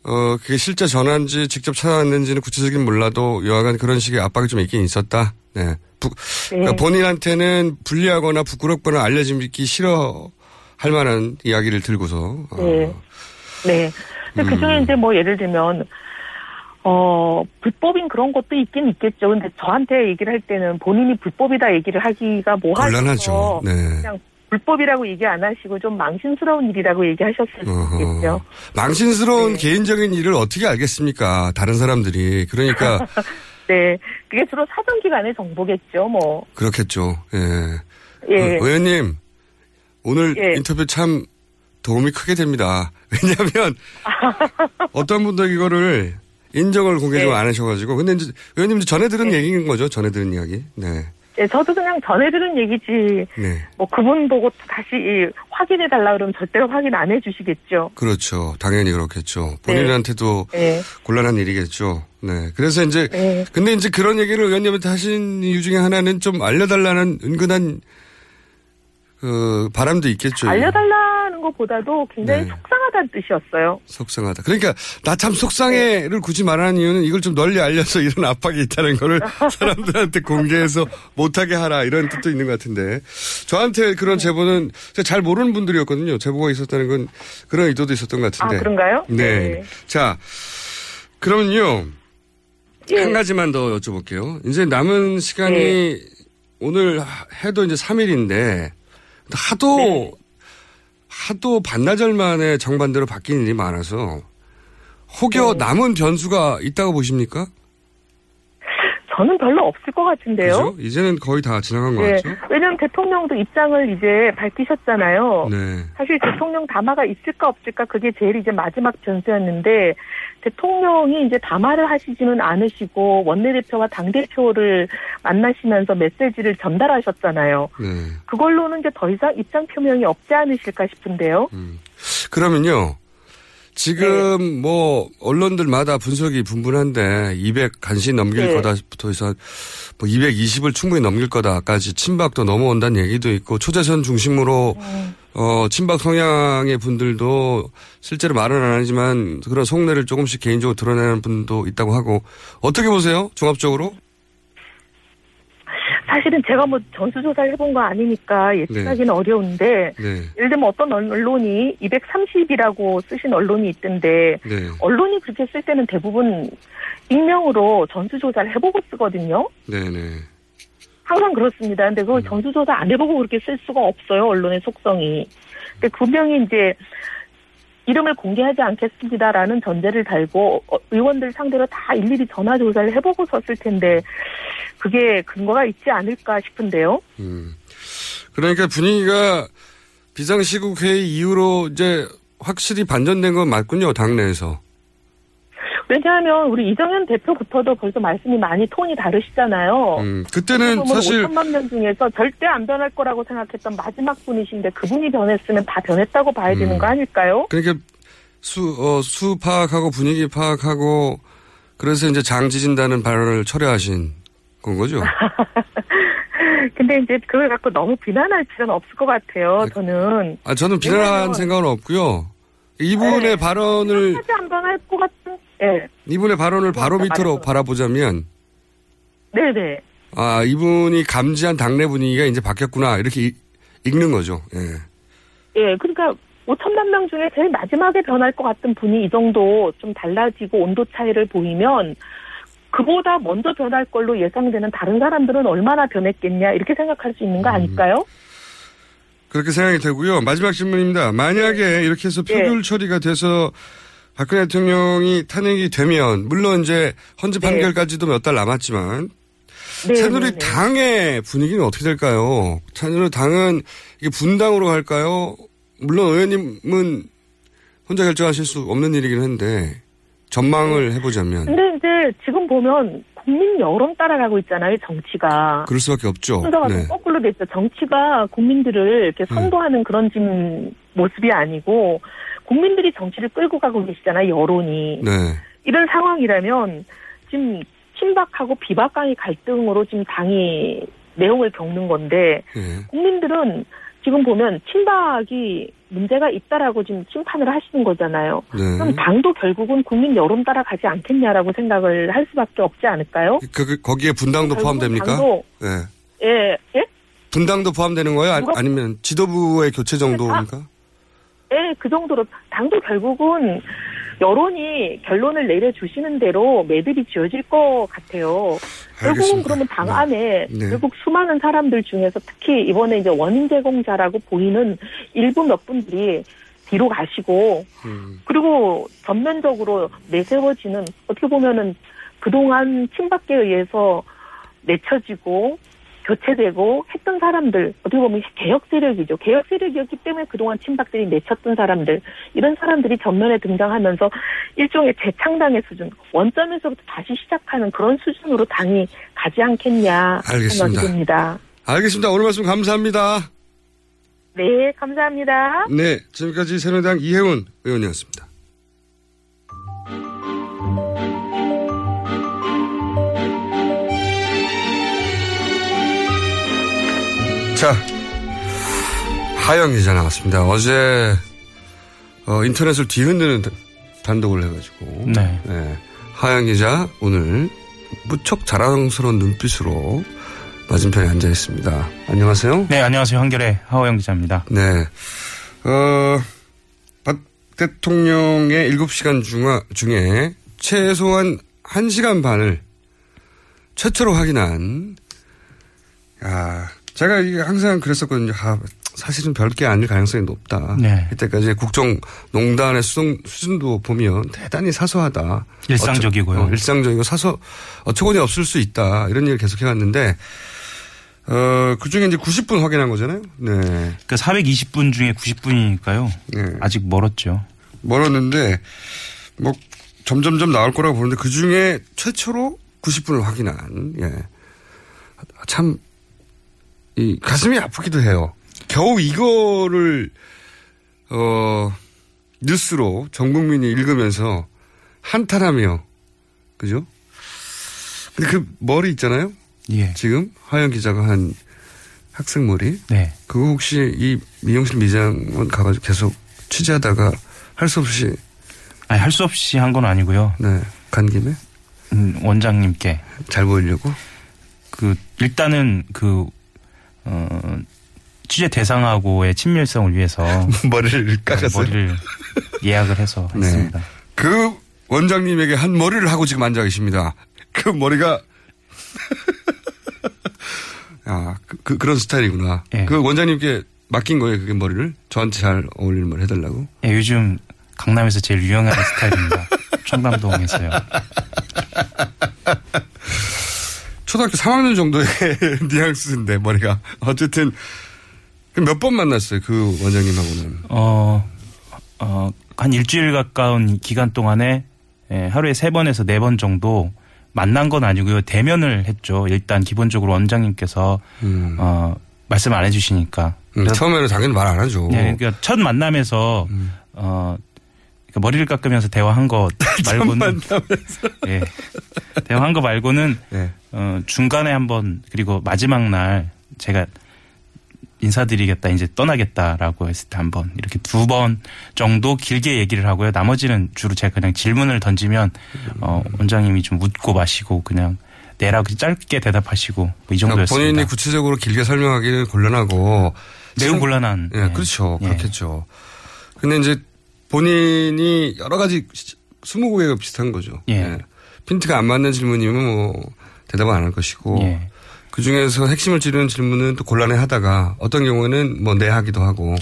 어 그게 실제 전화인지 직접 찾아왔는지는 구체적인 몰라도 여하간 그런 식의 압박이 좀 있긴 있었다. 네. 부- 그러니까 본인한테는 불리하거나 부끄럽거나 알려지기 싫어 할 만한 이야기를 들고서 어, 네. 네. 근데 그 중에 이제 뭐 예를 들면, 어, 불법인 그런 것도 있긴 있겠죠. 근데 저한테 얘기를 할 때는 본인이 불법이다 얘기를 하기가 뭐하죠. 곤란하죠. 네. 그냥 불법이라고 얘기 안 하시고 좀 망신스러운 일이라고 얘기하셨을 수 있겠죠. 망신스러운 개인적인 일을 어떻게 알겠습니까? 다른 사람들이. 그러니까 네. 그게 주로 사정기관의 정보겠죠, 뭐. 그렇겠죠. 예. 예. 어, 의원님, 오늘 예. 인터뷰 참 도움이 크게 됩니다. 왜냐하면 어떤 분들 이거를 인정을 공개적으로 네. 안 하셔가지고 근데 이제 의원님 전에 들은 얘기인 거죠. 전에 들은 이야기. 네. 예, 저도 그냥 전해 들은 얘기지, 네. 뭐 그분 보고 다시 이 확인해 달라 그러면 절대로 확인 안 해주시겠죠. 그렇죠. 당연히 그렇겠죠. 본인한테도 네. 곤란한 일이겠죠. 네. 그래서 이제 네. 근데 이제 그런 얘기를 의원님한테 하신 이유 중에 하나는 좀 알려달라는 은근한 그 바람도 있겠죠. 알려달라는 것보다도 굉장히 네. 속상하다는 뜻이었어요. 속상하다. 그러니까 나 참 속상해를 굳이 말하는 이유는 이걸 좀 널리 알려서 이런 압박이 있다는 거를 사람들한테 공개해서 못하게 하라 이런 뜻도 있는 것 같은데 저한테 그런 제보는 제가 잘 모르는 분들이었거든요. 제보가 있었다는 건 그런 의도도 있었던 것 같은데. 아, 그런가요? 네. 네. 자 그러면요 예. 한 가지만 더 여쭤볼게요. 이제 남은 시간이 네. 오늘 해도 이제 3일인데 하도 네. 하도 반나절 만에 정반대로 바뀌는 일이 많아서 혹여 네. 남은 변수가 있다고 보십니까? 저는 별로 없을 것 같은데요. 그죠? 이제는 거의 다 지나간 것 네. 같죠? 왜냐하면 대통령도 입장을 이제 밝히셨잖아요. 네. 사실 대통령 담화가 있을까 없을까 그게 제일 이제 마지막 변수였는데 대통령이 이제 담화를 하시지는 않으시고 원내대표와 당대표를 만나시면서 메시지를 전달하셨잖아요. 네. 그걸로는 이제 더 이상 입장 표명이 없지 않으실까 싶은데요. 음. 그러면요. 지금 네. 뭐 언론들마다 분석이 분분한데 200 간신히 넘길 네. 거다부터 해서 뭐 220을 충분히 넘길 거다까지 친박도 넘어온다는 얘기도 있고 초재선 중심으로 음. 어 친박 성향의 분들도 실제로 말은 안 하지만 그런 속내를 조금씩 개인적으로 드러내는 분도 있다고 하고 어떻게 보세요? 종합적으로? 사실은 제가 뭐 전수조사를 해본 거 아니니까 예측하기는 어려운데 네. 예를 들면 어떤 언론이 230이라고 쓰신 언론이 있던데 네. 언론이 그렇게 쓸 때는 대부분 익명으로 전수조사를 해보고 쓰거든요. 네네. 항상 그렇습니다. 근데 그걸 전수조사 안 해보고 그렇게 쓸 수가 없어요. 언론의 속성이. 근데 분명히 이제 이름을 공개하지 않겠습니다라는 전제를 달고 어, 의원들 상대로 다 일일이 전화 조사를 해보고 썼을 텐데 그게 근거가 있지 않을까 싶은데요. 음. 그러니까 분위기가 비상시국 회의 이후로 이제 확실히 반전된 건 맞군요, 당내에서. 왜냐하면 우리 이정현 대표부터도 벌써 말씀이 많이 톤이 다르시잖아요. 음, 그때는 사실 5천만 명 중에서 절대 안 변할 거라고 생각했던 마지막 분이신데 그분이 변했으면 다 변했다고 봐야 되는 음. 거 아닐까요? 그러니까 수, 어, 수 파악하고 분위기 파악하고 그래서 이제 장 지진다는 발언을 철회하신 건 거죠. 근데 이제 그걸 갖고 너무 비난할 필요는 없을 것 같아요. 저는 아, 저는 비난한 생각은 없고요. 이분의 네. 발언을, 하지 안 변할 것 같은. 예, 이분의 발언을 바로 맞아, 밑으로. 바라보자면, 네네. 아, 이분이 감지한 당내 분위기가 이제 바뀌었구나. 이렇게 이- 읽는 거죠. 예. 예, 그러니까 5천만 명 중에 제일 마지막에 변할 것 같은 분이 이 정도 좀 달라지고 온도 차이를 보이면 그보다 먼저 변할 걸로 예상되는 다른 사람들은 얼마나 변했겠냐 이렇게 생각할 수 있는 거 아닐까요? 그렇게 생각이 되고요. 마지막 질문입니다. 만약에 이렇게 해서 네. 표결 처리가 돼서 박근혜 대통령이 탄핵이 되면 물론 이제 헌재 네. 판결까지도 몇 달 남았지만 네, 새누리 네, 네. 당의 분위기는 어떻게 될까요? 새누리 당은 이게 분당으로 갈까요? 물론 의원님은 혼자 결정하실 수 없는 일이긴 한데 전망을 해보자면 근데 이제 지금 보면 국민 여론 따라가고 있잖아요, 정치가. 그럴 수밖에 없죠. 순서가 네. 좀 거꾸로 됐죠. 정치가 국민들을 이렇게 선도하는 그런 지금 모습이 아니고 국민들이 정치를 끌고 가고 계시잖아요, 여론이. 네. 이런 상황이라면 지금 친박하고 비박 간의 갈등으로 지금 당이 내용을 겪는 건데 네. 국민들은 지금 보면 친박이 문제가 있다라고 지금 심판을 하시는 거잖아요. 네. 그럼 당도 결국은 국민 여론 따라가지 않겠냐라고 생각을 할 수밖에 없지 않을까요? 그, 그- 거기에 분당도 포함됩니까? 당도- 네. 예, 예? 분당도 포함되는 거예요? 아, 누가- 아니면 지도부의 교체 정도입니까? 예, 그 정도로 당도 결국은 여론이 결론을 내려주시는 대로 매듭이 지어질 것 같아요. 결국은 알겠습니다. 그러면 당 안에 네. 결국 수많은 사람들 중에서 특히 이번에 이제 원인 제공자라고 보이는 일부 몇 분들이 뒤로 가시고 음. 그리고 전면적으로 내세워지는 어떻게 보면은 그동안 친박계에 의해서 내쳐지고 교체되고 했던 사람들 어떻게 보면 개혁 세력이죠. 개혁 세력이었기 때문에 그동안 친박들이 내쳤던 사람들 이런 사람들이 전면에 등장하면서 일종의 재창당의 수준 원점에서부터 다시 시작하는 그런 수준으로 당이 가지 않겠냐 알겠습니다. 생각이 듭니다. 알겠습니다. 오늘 말씀 감사합니다. 네, 감사합니다. 네, 지금까지 새누리당 이혜훈 의원이었습니다. 자, 하영 기자 나왔습니다. 어제 어, 인터넷을 뒤흔드는 다- 단독을 해가지고 네. 하영 기자 오늘 무척 자랑스러운 눈빛으로 맞은편에 앉아 있습니다. 안녕하세요. 네, 안녕하세요. 한결의 하호영 기자입니다. 네. 어, 박 대통령의 7시간 중, 중에 최소한 1시간 반을 최초로 확인한, 야, 제가 이게 항상 그랬었거든요. 아, 사실은 별게 아닐 가능성이 높다. 네. 이때까지 국정농단의 수준, 수준도 보면 대단히 사소하다. 일상적이고요. 어, 일상적이고 사소, 어처구니 없을 수 있다. 이런 얘기를 계속 해왔는데, 어, 그 중에 이제 90분 확인한 거잖아요. 네. 그 420분 중에 90분이니까요. 아직 멀었죠. 멀었는데, 뭐, 점점점 나올 거라고 보는데, 그 중에 최초로 90분을 확인한, 예. 참, 이, 가슴이 아프기도 해요. 겨우 이거를, 어, 뉴스로 전 국민이 읽으면서 한탄하며, 그죠? 근데 그 머리 있잖아요? 예. 지금 하영 기자가 한 학생 머리? 네. 그거 혹시 이 미용실 미장원 가가지고 계속 취재하다가 할 수 없이. 아니, 할 수 없이 한 건 아니고요. 네. 간 김에? 음, 원장님께. 잘 보이려고? 그, 일단은 그, 어, 취재 대상하고의 친밀성을 위해서. 머리를 깎았어요? 머리를 예약을 해서 네. 했습니다. 그 원장님에게 한 머리를 하고 지금 앉아 계십니다. 그 머리가. 아, 그, 그, 런 스타일이구나. 예. 그 원장님께 맡긴 거예요, 그게 머리를? 저한테 잘 어울리는 머리 해달라고? 예, 요즘 강남에서 제일 유행하는 스타일입니다. 청담동에서요. 초등학교 3학년 정도의 뉘앙스인데, 머리가. 어쨌든, 몇 번 만났어요, 그 원장님하고는. 어, 어, 한 일주일 가까운 기간 동안에 예, 하루에 세 번에서 네 번 정도 만난 건 아니고요. 대면을 했죠. 일단 기본적으로 원장님께서 어, 말씀 안 해주시니까. 음, 처음에는 당연히 말 안 하죠. 예, 그러니까 첫 만남에서 어 그러니까 머리를 깎으면서 대화한 거 말고는 예, 대화한 거 말고는 예. 어 중간에 한번 그리고 마지막 날 제가 인사드리겠다 이제 떠나겠다라고 했을 때 한번 이렇게 두 번 정도 길게 얘기를 하고요. 나머지는 주로 제가 그냥 질문을 던지면 어 원장님이 좀 웃고 마시고 그냥 내라고 짧게 대답하시고 뭐이 그러니까 정도였습니다. 본인이 구체적으로 길게 설명하기는 곤란하고. 매우 곤란한. 예, 그렇죠. 그렇겠죠. 근데 이제 본인이 여러 가지 스무 개가 비슷한 거죠. 예. 핀트가 안 맞는 질문이면 뭐 대답을 안 할 것이고. 예. 그 중에서 핵심을 찌르는 질문은 또 곤란해 하다가 어떤 경우에는 뭐 내 하기도 하고.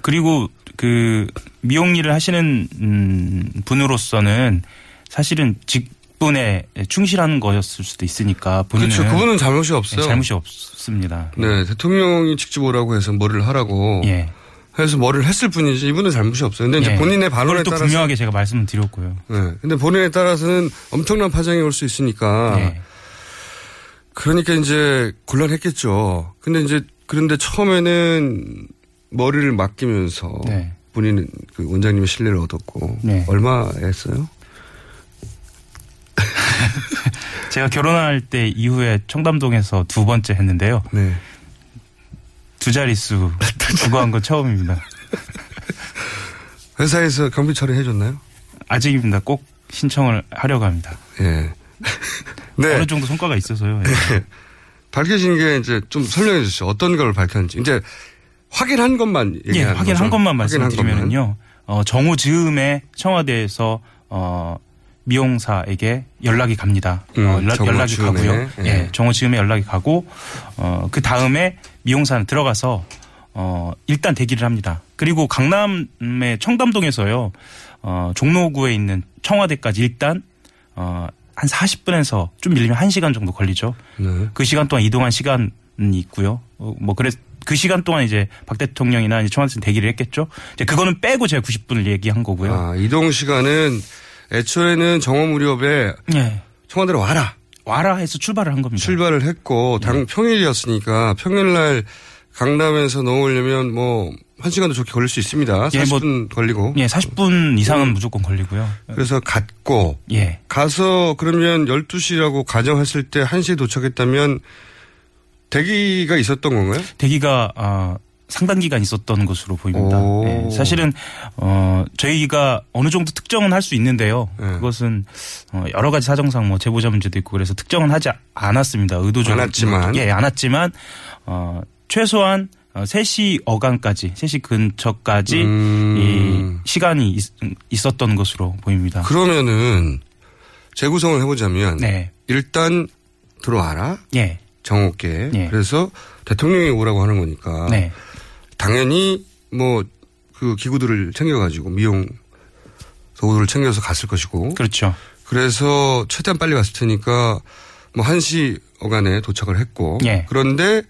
그리고 그 미용 일을 하시는 음, 분으로서는 사실은 직분에 충실하는 거였을 수도 있으니까 본인은 그렇죠. 그분은 잘못이 없어요. 네, 잘못이 없습니다. 네, 대통령이 직접 오라고 해서 머리를 하라고 예. 해서 머리를 했을 뿐이지 이분은 잘못이 없어요. 근데 이제 예. 본인의 또 따라서 분명하게 제가 말씀을 드렸고요. 네. 근데 본인에 따라서는 엄청난 파장이 올 수 있으니까 예. 그러니까 이제 곤란했겠죠. 근데 이제 그런데 처음에는 머리를 맡기면서 네. 본인은 그 원장님의 신뢰를 얻었고 네. 얼마 했어요? 제가 결혼할 때 이후에 청담동에서 두 번째 했는데요. 네. 두 자릿수 구거한 건 처음입니다. 회사에서 경비 처리 해줬나요? 아직입니다. 꼭 신청을 하려고 합니다. 예. 네. 어느 정도 성과가 있어서요. 예. 밝혀진 게 이제 좀 설명해 주시죠. 어떤 걸 밝혔는지. 이제 확인한 것만 예, 확인한 거죠? 것만 말씀드리면요. 어, 정오 즈음에 청와대에서 어, 미용사에게 연락이 갑니다. 음, 어, 연락, 즈음에. 가고요. 예. 예, 정오 즈음에 연락이 가고 어, 그 다음에 미용사는 들어가서 어, 일단 대기를 합니다. 그리고 강남의 청담동에서요. 어, 종로구에 있는 청와대까지 일단 어, 한 40분에서 좀 밀리면 1시간 정도 걸리죠. 네. 그 시간 동안 이동한 시간이 있고요. 어, 뭐 그래 그 시간 동안 이제 박 대통령이나 이제 청와대에서 대기를 했겠죠. 이제 그거는 빼고 제가 90분을 얘기한 거고요. 아, 이동 시간은 애초에는 정오 무렵에 예. 청와대로 와라. 와라 해서 출발을 한 겁니다. 출발을 했고 네. 당 평일이었으니까 평일날 강남에서 넘어오려면 뭐한 시간도 좋게 걸릴 수 있습니다. 예, 40분 걸리고. 예, 40분 이상은 무조건 걸리고요. 그래서 갔고 예. 가서 그러면 12시라고 가정했을 때 1시에 도착했다면 대기가 있었던 건가요? 대기가 아, 상당 기간 있었던 것으로 보입니다. 오. 예, 사실은 어 저희가 어느 정도 특정은 할 수 있는데요. 네. 그것은 어 여러 가지 사정상 뭐 제보자 문제도 있고 그래서 특정은 하지 않았습니다. 의도적으로 않았지만. 예, 않았지만 어 최소한 어, 3시 어간까지 3시 근처까지 음. 이 시간이 있, 있었던 것으로 보입니다. 그러면은 재구성을 해보자면 네. 일단 들어와라. 예. 정오께. 예. 그래서 대통령이 오라고 하는 거니까 네. 당연히 뭐 그 기구들을 챙겨가지고 미용 도구들을 챙겨서 갔을 것이고. 그렇죠. 그래서 최대한 빨리 갔을 테니까 뭐 1시 어간에 도착을 했고. 예. 그런데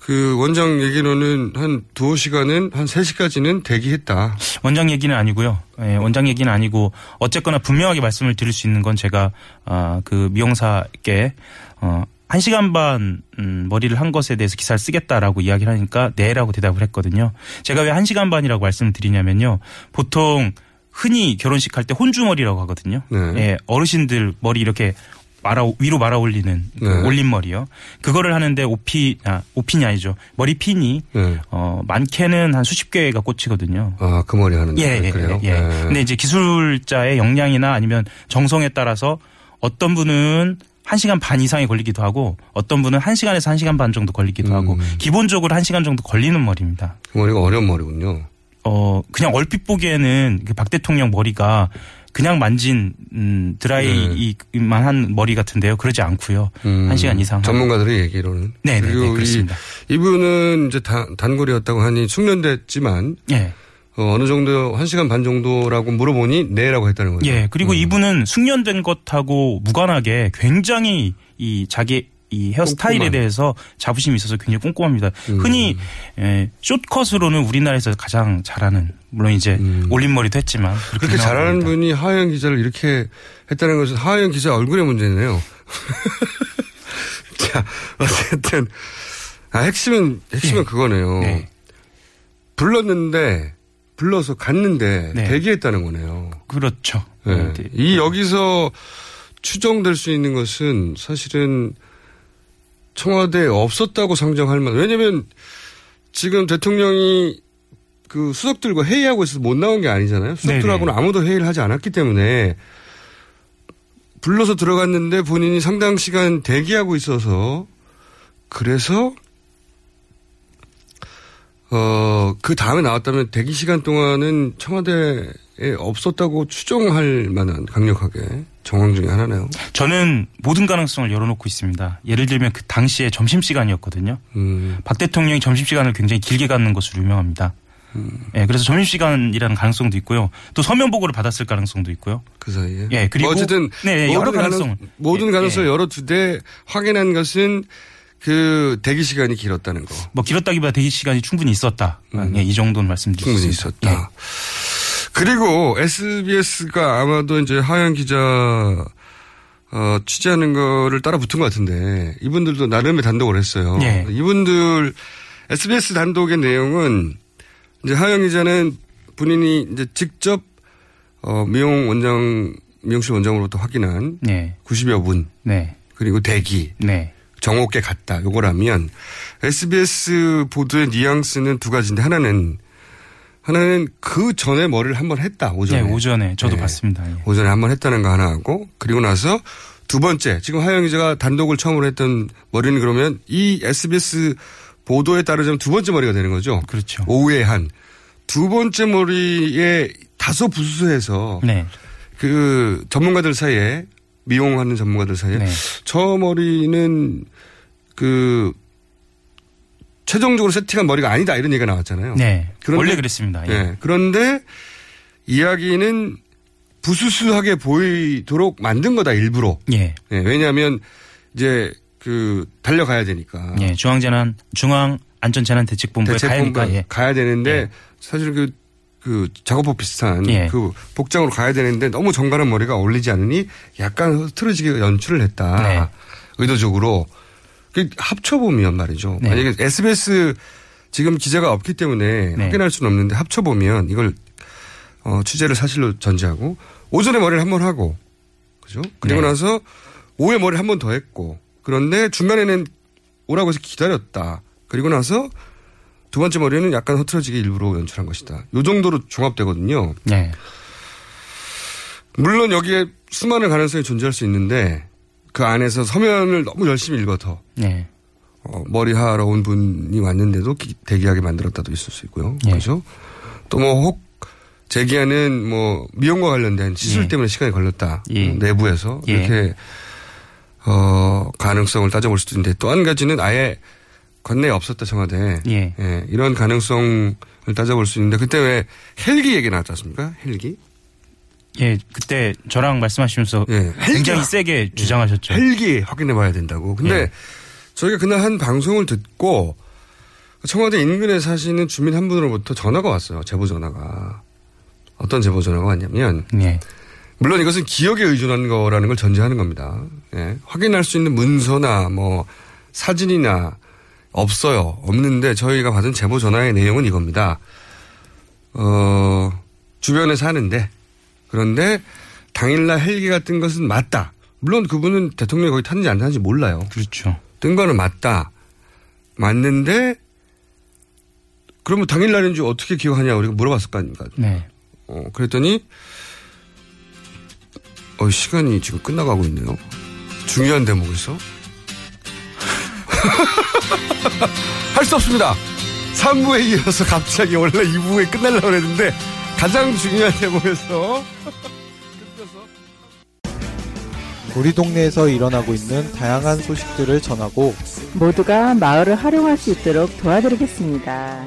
그 원장 얘기로는 한 두어 시간은 한 3시까지는 대기했다. 원장 얘기는 아니고요. 예, 원장 얘기는 아니고 어쨌거나 분명하게 말씀을 드릴 수 있는 건 제가 아, 그 미용사께 어, 1시간 반 음, 머리를 한 것에 대해서 기사를 쓰겠다라고 이야기를 하니까 네라고 대답을 했거든요. 제가 왜 1시간 반이라고 말씀을 드리냐면요. 보통 흔히 결혼식 할 때 혼주머리라고 하거든요. 네. 예, 어르신들 머리 이렇게 말아 위로 말아 올리는 그 네. 올림머리요. 그거를 하는데 오피 아 오핀이 아니죠. 머리 핀이 네. 어 많게는 한 수십 개가 꽂히거든요. 아, 그 머리 하는데. 예, 예, 그래요? 예. 예. 네. 근데 이제 기술자의 역량이나 아니면 정성에 따라서 어떤 분은 1시간 반 이상이 걸리기도 하고 어떤 분은 1시간에서 1시간 반 정도 걸리기도 하고 음. 기본적으로 1시간 정도 걸리는 머리입니다. 그 머리가 어려운 머리군요. 어, 그냥 얼핏 보기에는 그박 대통령 머리가 그냥 만진 음, 드라이만 한 머리 같은데요. 그러지 않고요. 음, 한 시간 이상. 전문가들의 얘기로는. 네, 네, 네, 그리고 그렇습니다. 이, 이분은 이제 단, 단골이었다고 하니 숙련됐지만 예. 어, 어느 정도 한 시간 반 정도라고 물어보니 네라고 했다는 거죠. 예. 음. 그리고 이분은 숙련된 것하고 무관하게 굉장히 이 자기 이 헤어스타일에 꼼꼼한. 대해서 자부심이 있어서 굉장히 꼼꼼합니다. 음. 흔히 에, 숏컷으로는 우리나라에서 가장 잘하는 물론 이제 올림머리도 했지만 음. 그렇게 잘하는 겁니다. 분이 하영 기자를 이렇게 했다는 것은 하영 기자 얼굴의 문제네요. 자, 어쨌든 아, 핵심은 핵심은 그거네요. 네. 불렀는데 불러서 갔는데 네. 대기했다는 거네요. 그렇죠. 네. 네. 이 여기서 추정될 수 있는 것은 사실은 청와대에 없었다고 상정할 만. 왜냐하면 지금 대통령이 그 수석들과 회의하고 있어서 못 나온 게 아니잖아요. 수석들하고는 아무도 회의를 하지 않았기 때문에 불러서 들어갔는데 본인이 상당 시간 대기하고 있어서 그래서 어, 그 다음에 나왔다면 대기 시간 동안은 청와대에 없었다고 추정할 만한 강력하게 정황 중에 하나네요. 저는 모든 가능성을 열어놓고 있습니다. 예를 들면 그 당시에 점심시간이었거든요. 음, 박 대통령이 점심시간을 굉장히 길게 갖는 것으로 유명합니다. 예, 그래서 점심시간이라는 가능성도 있고요. 또 서면 보고를 받았을 가능성도 있고요. 그 사이에. 예, 그리고 뭐 어쨌든 네, 네, 여러 가능성. 가능, 모든 예, 가능성을 예. 열어두되 확인한 것은 그 대기 시간이 길었다는 거. 뭐 길었다기보다 대기 시간이 충분히 있었다. 예, 이 정도는 말씀드릴 수 음. 충분히 있습니다. 있었다. 그리고 SBS가 아마도 이제 하영 기자 어, 취재하는 거를 따라 붙은 것 같은데 이분들도 나름의 단독을 했어요. 예. 이분들 SBS 단독의 내용은 이제 하영 기자는 본인이 이제 직접 어, 미용 원장 미용실 원장으로부터 확인한 네. 90여 분 네. 그리고 대기 네. 정옥계 같다. 요거라면 SBS 보도의 뉘앙스는 두 가지인데 하나는 하나는 그 전에 머리를 한번 했다 오전에. 네, 오전에 저도 네. 봤습니다. 예. 오전에 한번 했다는 거 하나 하고 그리고 나서 두 번째 지금 하영 기자가 단독을 처음으로 했던 머리는 그러면 이 SBS 보도에 따르자면 두 번째 머리가 되는 거죠. 그렇죠. 오후에 한 두 번째 머리에 다소 부수해서 네. 그 전문가들 사이에 미용하는 전문가들 사이에 네. 저 머리는 그 최종적으로 세팅한 머리가 아니다 이런 얘기가 나왔잖아요. 네. 그런데- 원래 그랬습니다. 예. 예. 그런데 이야기는 부수수하게 보이도록 만든 거다 일부러. 예. 예, 왜냐하면 이제 그 달려가야 되니까. 예. 중앙재난 중앙 안전재난대책본부에 대책본부 가야 예. 가야 되는데 사실 그, 그 작업복 비슷한 예. 그 복장으로 가야 되는데 너무 정갈한 머리가 어울리지 않으니 약간 흐트러지게 연출을 했다. 네. 의도적으로. 그 합쳐보면 말이죠. 네. 만약에 SBS 지금 기자가 없기 때문에 네. 확인할 수는 없는데 합쳐보면 이걸 어, 취재를 사실로 전제하고 오전에 머리를 한 번 하고 그죠? 그리고 네. 나서 오후에 머리를 한 번 더 했고 그런데 중간에는 오라고 해서 기다렸다. 그리고 나서 두 번째 머리는 약간 흐트러지게 일부러 연출한 것이다. 요 정도로 종합되거든요. 네. 물론 여기에 수많은 가능성이 존재할 수 있는데 그 안에서 서면을 너무 열심히 읽어서 네. 어, 머리 하러 온 분이 왔는데도 기- 대기하게 만들었다도 있을 수 있고요. 예. 그죠? 또 뭐 혹 제기하는 뭐 미용과 관련된 시술 예. 때문에 시간이 걸렸다. 예. 음, 내부에서 예. 이렇게 어 가능성을 따져볼 수도 있는데 또 한 가지는 아예 관내에 없었다 청와대. 예. 예, 이런 가능성을 따져볼 수 있는데 그때 왜 헬기 얘기 나왔지 않습니까? 헬기? 예, 그때 저랑 말씀하시면서 굉장히 헬기야. 세게 주장하셨죠. 헬기 확인해 봐야 된다고. 근데 예. 저희가 그날 한 방송을 듣고 청와대 인근에 사시는 주민 한 분으로부터 전화가 왔어요. 제보 전화가. 어떤 제보 전화가 왔냐면 예. 물론 이것은 기억에 의존한 거라는 걸 전제하는 겁니다. 예. 확인할 수 있는 문서나 뭐 사진이나 없어요. 없는데 저희가 받은 제보 전화의 내용은 이겁니다. 어, 주변에 사는데 그런데 당일날 헬기가 뜬 것은 맞다. 물론 그분은 대통령이 거기 탔는지 안 탔는지 몰라요. 그렇죠. 뜬 거는 맞다. 맞는데 그러면 당일날인지 어떻게 기억하냐 우리가 물어봤을 거 아닙니까? 네. 어, 그랬더니 어, 시간이 지금 끝나가고 있네요. 중요한 대목에서 할 수 없습니다. 3부에 이어서 갑자기 원래 2부에 끝날려고 그랬는데 가장 중요한 대목에서 우리 동네에서 일어나고 있는 다양한 소식들을 전하고 모두가 마을을 활용할 수 있도록 도와드리겠습니다.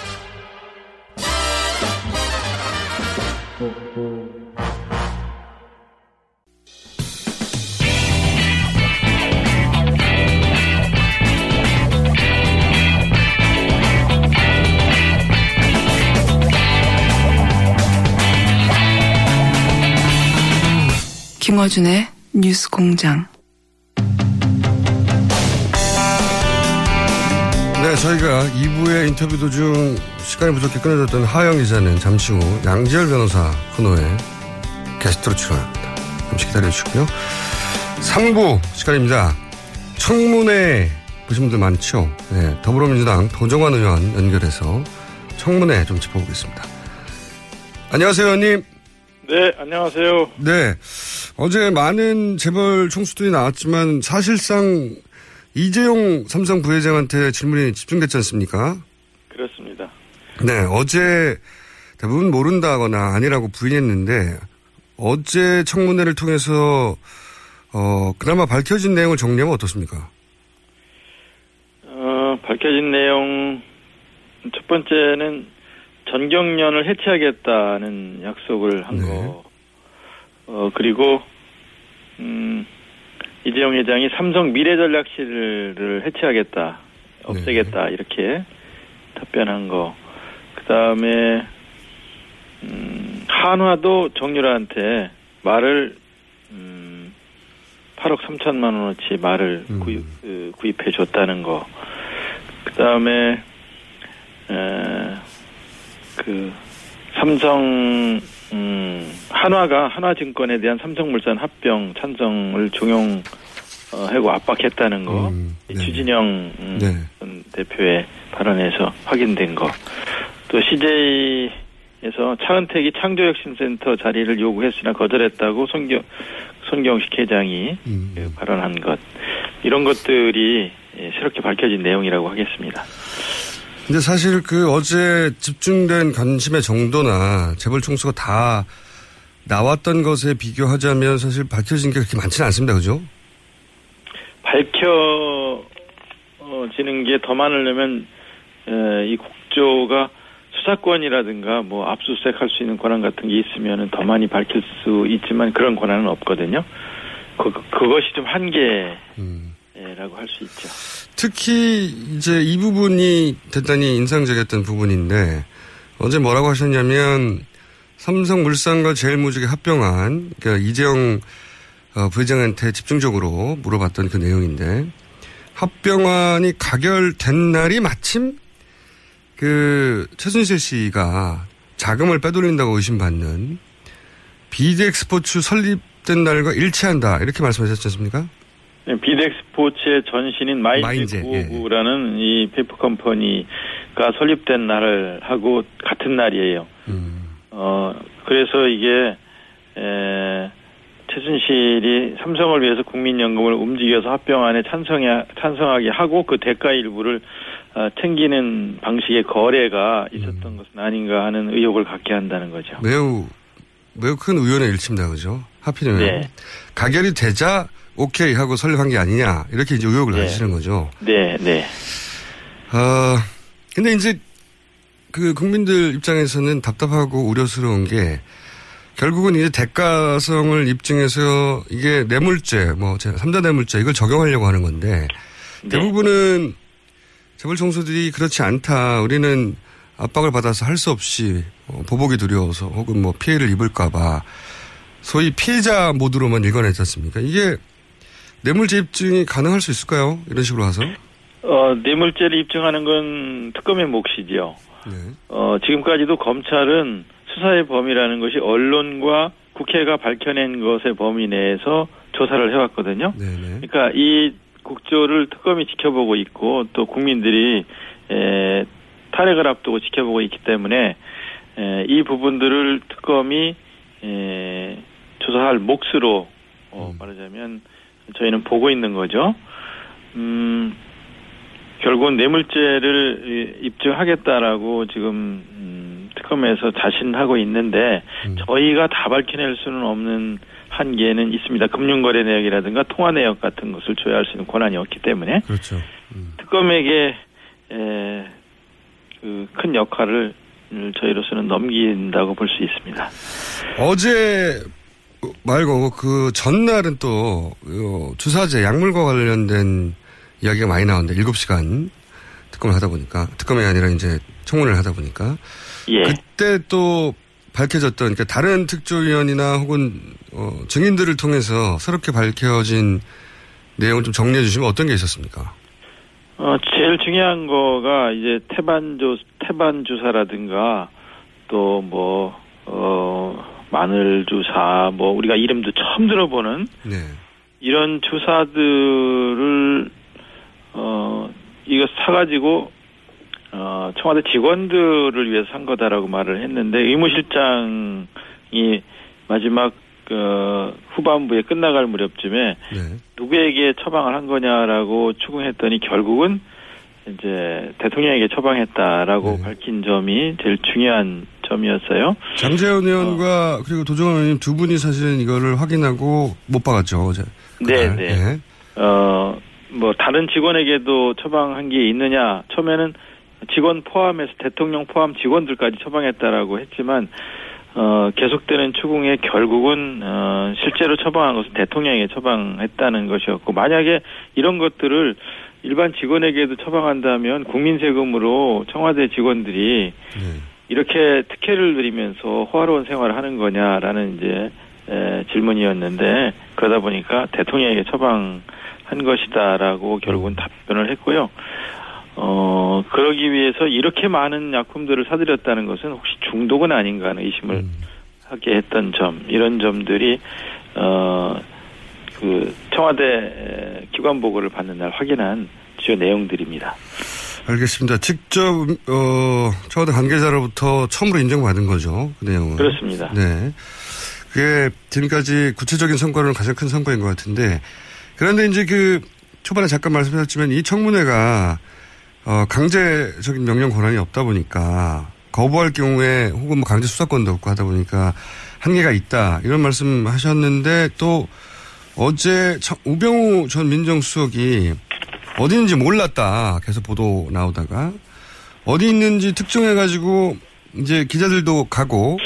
김어준의 뉴스 공장. 네, 저희가 2부의 인터뷰 도중 시간이 부족해 끊어졌던 하영 기자는 잠시 후 양지열 변호사 코너에 게스트로 출연합니다. 잠시 기다려주시고요. 3부 시간입니다. 청문회 보신 분들 많죠? 네, 더불어민주당 도정환 의원 연결해서 청문회 좀 짚어보겠습니다. 안녕하세요, 의원님. 네, 안녕하세요. 네. 어제 많은 재벌 총수들이 나왔지만 사실상 이재용 삼성 부회장한테 질문이 집중됐지 않습니까? 그렇습니다. 네, 어제 대부분 모른다거나 아니라고 부인했는데 어제 청문회를 통해서 어, 그나마 밝혀진 내용을 정리하면 어떻습니까? 어, 밝혀진 내용 첫 번째는 전경련을 해체하겠다는 약속을 한 거. 어, 그리고, 음, 이재용 회장이 삼성 미래전략실을 해체하겠다, 없애겠다, 이렇게 답변한 거. 그 다음에, 음, 한화도 정유라한테 말을, 음, 8억 3천만 원어치 말을 구입, 그, 구입해 줬다는 거. 그 다음에, 에, 그 삼성 음, 한화가 한화증권에 대한 삼성물산 합병 찬성을 종용하고 압박했다는 거. 이 추진영 음, 전 대표의 발언에서 확인된 거. 또 CJ에서 차은택이 창조혁신센터 자리를 요구했으나 거절했다고 손경 손경식 회장이 그 발언한 것. 이런 것들이 예, 새롭게 밝혀진 내용이라고 하겠습니다. 근데 사실 그 어제 집중된 관심의 정도나 재벌 총수가 다 나왔던 것에 비교하자면 사실 밝혀진 게 그렇게 많지는 않습니다. 그죠? 밝혀지는 게 더 많으려면 에, 이 국조가 수사권이라든가 뭐 압수수색 할 수 있는 권한 같은 게 있으면 더 많이 밝힐 수 있지만 그런 권한은 없거든요. 그, 그것이 좀 한계 라고 할 수 있죠. 특히 이제 이 부분이 대단히 인상적이었던 부분인데 어제 뭐라고 하셨냐면 삼성물산과 제일모직이 합병한 그러니까 이재용 어, 부회장한테 집중적으로 물어봤던 그 내용인데 합병안이 가결된 날이 마침 그 최순실 씨가 자금을 빼돌린다고 의심받는 비덱 스포츠 설립된 날과 일치한다 이렇게 말씀하셨지 않습니까? 네, 비덱 스포츠의 전신인 마인즈 959라는 이 페이퍼 컴퍼니가 설립된 날을 하고 같은 날이에요. 어, 그래서 이게, 에, 최순실이 삼성을 위해서 국민연금을 움직여서 합병안에 찬성해, 찬성하게 하고 그 대가 일부를 어, 챙기는 방식의 거래가 있었던 것은 아닌가 하는 의혹을 갖게 한다는 거죠. 매우 매우 큰 의원의 일치입니다, 그죠? 하필이면 네. 가결이 되자 오케이 하고 설립한 게 아니냐 이렇게 이제 의혹을 네. 하시는 거죠. 네, 네. 어, 근데 이제 그 국민들 입장에서는 답답하고 우려스러운 게 결국은 이제 대가성을 입증해서 이게 뇌물죄, 뭐, 3자 뇌물죄 이걸 적용하려고 하는 건데 대부분은 재벌 총수들이 그렇지 않다. 우리는 압박을 받아서 할 수 없이 어, 보복이 두려워서 혹은 뭐 피해를 입을까봐 소위 피해자 모드로만 읽어냈지 않습니까? 이게 뇌물죄 입증이 가능할 수 있을까요? 이런 식으로 와서? 어, 뇌물죄를 입증하는 건 특검의 몫이지요. 어, 지금까지도 검찰은 수사의 범위라는 것이 언론과 국회가 밝혀낸 것의 범위 내에서 조사를 해왔거든요. 그러니까 이 국조를 특검이 지켜보고 있고 또 국민들이 에, 탄핵을 앞두고 지켜보고 있기 때문에 에, 이 부분들을 특검이 에, 조사할 몫으로 어, 말하자면 저희는 보고 있는 거죠. 음, 결국은 뇌물죄를 입증하겠다라고 지금 음, 특검에서 자신하고 있는데 음. 저희가 다 밝혀낼 수는 없는 한계는 있습니다. 금융거래 내역이라든가 통화 내역 같은 것을 조회할 수 있는 권한이 없기 때문에 그렇죠. 특검에게 에, 그 큰 역할을 저희로서는 넘긴다고 볼 수 있습니다. 어제 말고 그 전날은 또 어, 주사제 약물과 관련된 이야기가 많이 나오는데 7시간 특검을 하다 보니까 특검이 아니라 이제 청문회를 하다 보니까 예. 그때 또 밝혀졌던 그러니까 다른 특조위원이나 혹은 어, 증인들을 통해서 새롭게 밝혀진 내용을 좀 정리해 주시면 어떤 게 있었습니까? 어, 제일 중요한 거가 이제 태반조, 태반 주사라든가 또 뭐, 어, 마늘 주사, 뭐, 우리가 이름도 처음 들어보는 네. 이런 주사들을, 어, 이거 사가지고, 어, 청와대 직원들을 위해서 산 거다라고 말을 했는데 의무실장이 마지막, 그, 후반부에 끝나갈 무렵쯤에 네. 누구에게 처방을 한 거냐라고 추궁했더니 결국은 이제 대통령에게 처방했다라고 네. 밝힌 점이 제일 중요한 점이었어요. 장재현 의원과 그리고 도정환 의원님 두 분이 사실은 이거를 확인하고 못 박았죠 어제. 네, 그날. 네. 어, 뭐 다른 직원에게도 처방한 게 있느냐? 처음에는 직원 포함해서 대통령 포함 직원들까지 처방했다라고 했지만 어, 계속되는 추궁에 결국은 어, 실제로 처방한 것은 대통령에게 처방했다는 것이었고 만약에 이런 것들을 일반 직원에게도 처방한다면 국민 세금으로 청와대 직원들이 이렇게 특혜를 누리면서 호화로운 생활을 하는 거냐라는 이제 에, 질문이었는데 그러다 보니까 대통령에게 처방한 것이다라고 결국은 답변을 했고요. 어, 그러기 위해서 이렇게 많은 약품들을 사들였다는 것은 혹시 중독은 아닌가 하는 의심을 하게 했던 점, 이런 점들이, 어, 그, 청와대 기관 보고를 받는 날 확인한 주요 내용들입니다. 알겠습니다. 직접 어, 청와대 관계자로부터 처음으로 인정받은 거죠. 그 내용은. 그렇습니다. 네. 그게 지금까지 구체적인 성과로는 가장 큰 성과인 것 같은데 그런데 이제 그 초반에 잠깐 말씀하셨지만 이 청문회가 어, 강제적인 명령 권한이 없다 보니까 거부할 경우에 혹은 뭐 강제 수사권도 없고 하다 보니까 한계가 있다 이런 말씀 하셨는데 또 어제 청- 우병우 전 민정수석이 어디 있는지 몰랐다 계속 보도 나오다가 어디 있는지 특정해가지고 이제 기자들도 가고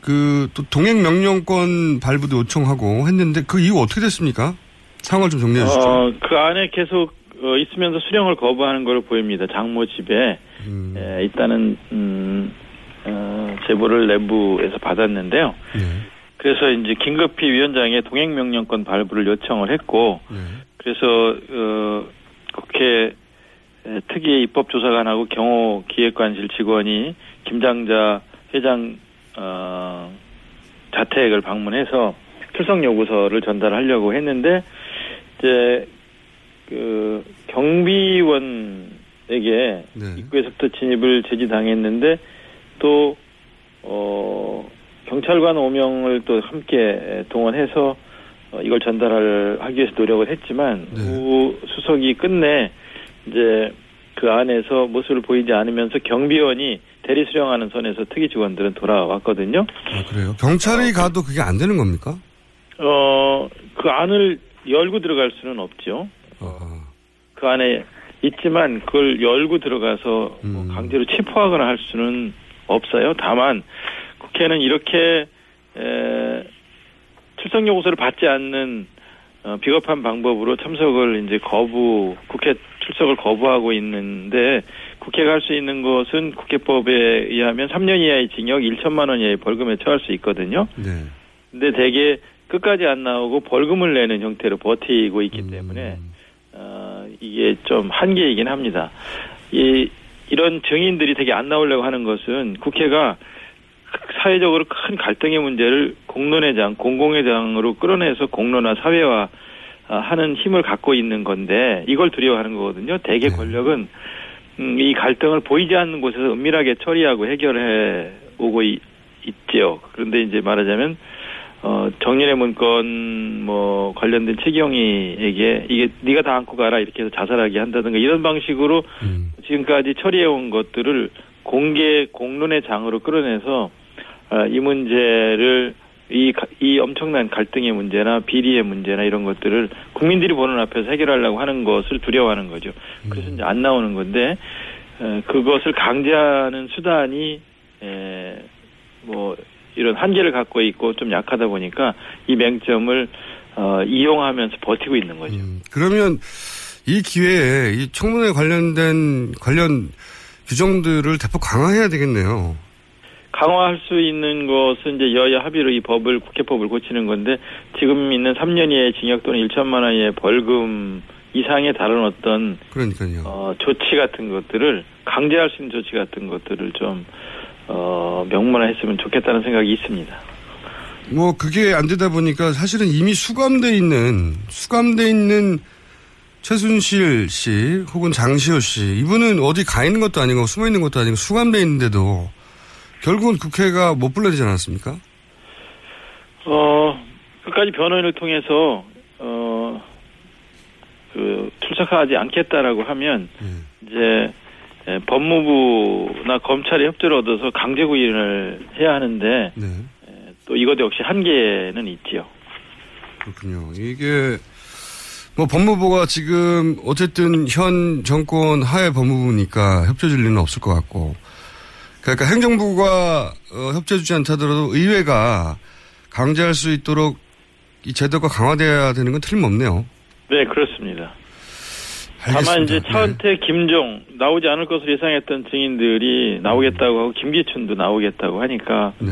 그 또 동행 명령권 발부도 요청하고 했는데 그 이후 어떻게 됐습니까? 상황을 좀 정리해 주시죠. 어, 그 안에 계속 어, 있으면서 수령을 거부하는 걸로 보입니다. 장모 집에 음. 에, 있다는 음, 어, 제보를 내부에서 받았는데요. 네. 그래서 이제 긴급히 위원장에 동행 명령권 발부를 요청을 했고, 네. 그래서 어, 국회 에, 특위 입법조사관하고 경호 기획관실 직원이 김장자 회장 어, 자택을 방문해서 출석 요구서를 전달하려고 했는데 이제 그 경비원에게 입구에서부터 진입을 제지당했는데 또 어, 경찰관 5명을 또 함께 동원해서 어, 이걸 전달을 하기 위해서 노력을 했지만 우 수석이 끝내 이제 그 안에서 모습을 보이지 않으면서 경비원이 대리 수령하는 선에서 특위 직원들은 돌아왔거든요. 아, 그래요? 경찰이 가도 그게 안 되는 겁니까? 어, 그 안을 열고 들어갈 수는 없죠. 그 안에 있지만 그걸 열고 들어가서 뭐 강제로 체포하거나 할 수는 없어요. 다만 국회는 이렇게 에, 출석 요구서를 받지 않는 어, 비겁한 방법으로 참석을 이제 거부 국회 출석을 거부하고 있는데 국회가 할 수 있는 것은 국회법에 의하면 3년 이하의 징역 1천만 원 이하의 벌금에 처할 수 있거든요. 네. 근데 대개 끝까지 안 나오고 벌금을 내는 형태로 버티고 있기 때문에 어, 이게 좀 한계이긴 합니다. 이 이런 증인들이 되게 안 나오려고 하는 것은 국회가 사회적으로 큰 갈등의 문제를 공론회장, 공공회장으로 끌어내서 공론화 사회화 아, 하는 힘을 갖고 있는 건데 이걸 두려워하는 거거든요. 대개 권력은 음, 이 갈등을 보이지 않는 곳에서 은밀하게 처리하고 해결해 오고 있, 있지요. 그런데 이제 말하자면 어, 정년의 문건 뭐 관련된 최경희에게 이게 네가 다 안고 가라 이렇게 해서 자살하게 한다든가 이런 방식으로 지금까지 처리해 온 것들을 공개 공론의 장으로 끌어내서 어, 이 문제를 이, 가- 이 엄청난 갈등의 문제나 비리의 문제나 이런 것들을 국민들이 보는 앞에서 해결하려고 하는 것을 두려워하는 거죠. 그래서 이제 안 나오는 건데 에, 그것을 강제하는 수단이 에, 뭐 이런 한계를 갖고 있고 좀 약하다 보니까 이 맹점을 어, 이용하면서 버티고 있는 거죠. 그러면 이 기회에 이 청문회 관련된 관련 규정들을 대폭 강화해야 되겠네요. 강화할 수 있는 것은 이제 여야 합의로 이 법을 국회법을 고치는 건데 지금 있는 3년 이하의 징역 또는 1천만 원 이하의 벌금 이상에 다른 어떤 그러니까요. 어, 조치 같은 것들을 강제할 수 있는 조치 같은 것들을 좀 어, 명문화했으면 좋겠다는 생각이 있습니다. 뭐 그게 안 되다 보니까 사실은 이미 수감돼 있는 수감돼 있는 최순실 씨 혹은 장시호 씨 이분은 어디 가 있는 것도 아니고 숨어 있는 것도 아니고 수감돼 있는데도 결국은 국회가 못 불러지지 않았습니까? 어, 끝까지 변호인을 통해서, 어, 그, 출석하지 않겠다라고 하면, 이제, 에, 법무부나 검찰의 협조를 얻어서 강제 구인을 해야 하는데, 에, 또 이것 역시 한계는 있지요. 그렇군요. 이게 뭐 법무부가 지금 어쨌든 현 정권 하에 법무부니까 협조줄 리는 없을 것 같고 그러니까 행정부가 어, 협조해주지 않다더라도 의회가 강제할 수 있도록 이 제도가 강화돼야 되는 건 틀림없네요. 네, 그렇습니다. 알겠습니다. 다만 이제 차은태, 김종 나오지 않을 것으로 예상했던 증인들이 나오겠다고 하고 김기춘도 나오겠다고 하니까 네.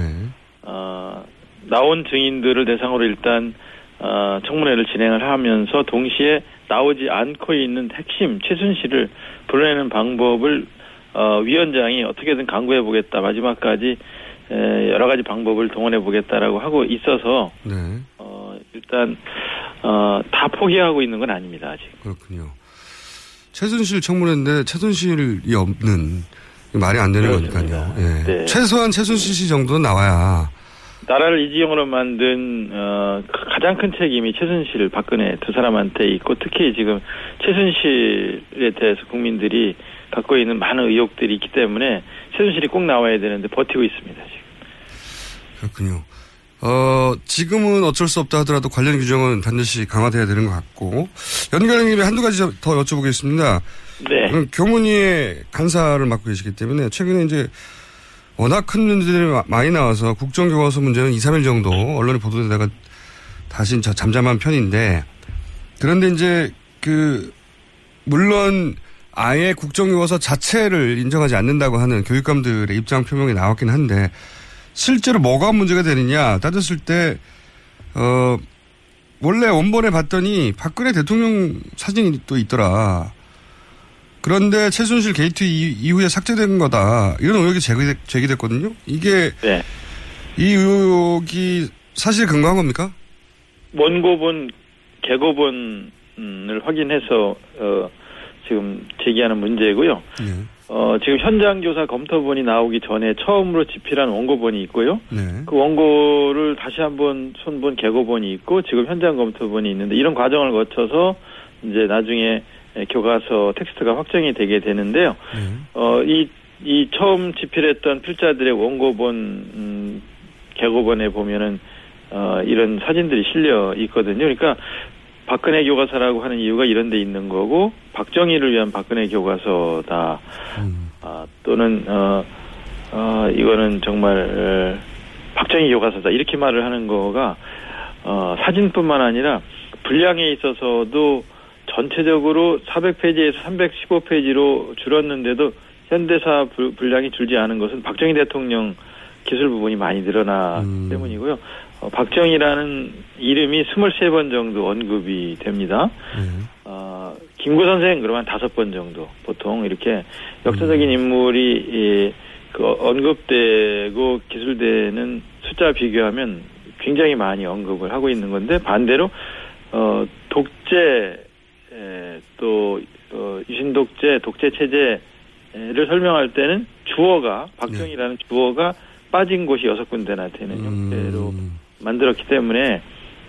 어, 나온 증인들을 대상으로 일단 어, 청문회를 진행을 하면서 동시에 나오지 않고 있는 핵심 최순실을 불러내는 방법을 어, 위원장이 어떻게든 강구해 보겠다 마지막까지 에, 여러 가지 방법을 동원해 보겠다라고 하고 있어서 네. 어, 일단 어, 다 포기하고 있는 건 아닙니다 아직. 그렇군요. 최순실 청문회인데 최순실이 없는 말이 안 되는 거니까요. 예. 네. 최소한 최순실 씨 정도는 나와야 나라를 이지용으로 만든 어, 그 가장 큰 책임이 최순실, 박근혜 두 사람한테 있고 특히 지금 최순실에 대해서 국민들이 갖고 있는 많은 의혹들이 있기 때문에 최순실이 꼭 나와야 되는데 버티고 있습니다. 지금. 그렇군요. 어, 지금은 어쩔 수 없다 하더라도 관련 규정은 반드시 강화돼야 되는 것 같고 김에 한두 가지 더 여쭤보겠습니다. 네. 교문위의 간사를 맡고 계시기 때문에 최근에 이제 워낙 큰 문제들이 마- 많이 나와서 국정교과서 문제는 2, 3일 정도 언론에 보도되다가 다시 저 잠잠한 편인데 그런데 이제 그 물론 아예 국정교과서 자체를 인정하지 않는다고 하는 교육감들의 입장 표명이 나왔긴 한데 실제로 뭐가 문제가 되느냐 따졌을 때 어, 원래 원본에 봤더니 박근혜 대통령 사진이 또 있더라. 그런데 최순실 게이트 이- 이후에 삭제된 거다. 이런 의혹이 제기됐, 제기됐 거든요. 이게 네. 이 의혹이 사실 근거한 겁니까? 원고본, 개고본을 확인해서 어, 지금 제기하는 문제고요. 어, 지금 현장 조사 검토본이 나오기 전에 처음으로 집필한 원고본이 있고요. 네. 그 원고를 다시 한번 손본 개고본이 있고 지금 현장 검토본이 있는데 이런 과정을 거쳐서 이제 나중에 교과서 텍스트가 확정이 되게 되는데요. 어, 이, 이 처음 집필했던 필자들의 원고본, 음, 개고본에 보면은, 어, 이런 사진들이 실려 있거든요. 그러니까 박근혜 교과서라고 하는 이유가 이런 데 있는 거고, 박정희를 위한 박근혜 교과서다. 아, 또는, 어, 어, 이거는 정말, 어, 박정희 교과서다. 이렇게 말을 하는 거가, 어, 사진뿐만 아니라 분량에 있어서도 전체적으로 400페이지에서 315페이지로 줄었는데도 현대사 부- 분량이 줄지 않은 것은 박정희 대통령 기술 부분이 많이 늘어나기 때문이고요. 어, 박정희라는 이름이 23번 정도 언급이 됩니다. 어, 김구 선생 그러면 다섯 번 정도 보통 이렇게 역사적인 인물이 이, 그 언급되고 기술되는 숫자 비교하면 굉장히 많이 언급을 하고 있는 건데 반대로 어 독재 에, 또 어, 유신 독재 독재 체제를 설명할 때는 주어가 박정희라는 주어가 빠진 곳이 여섯 군데나 되는 형태로 만들었기 때문에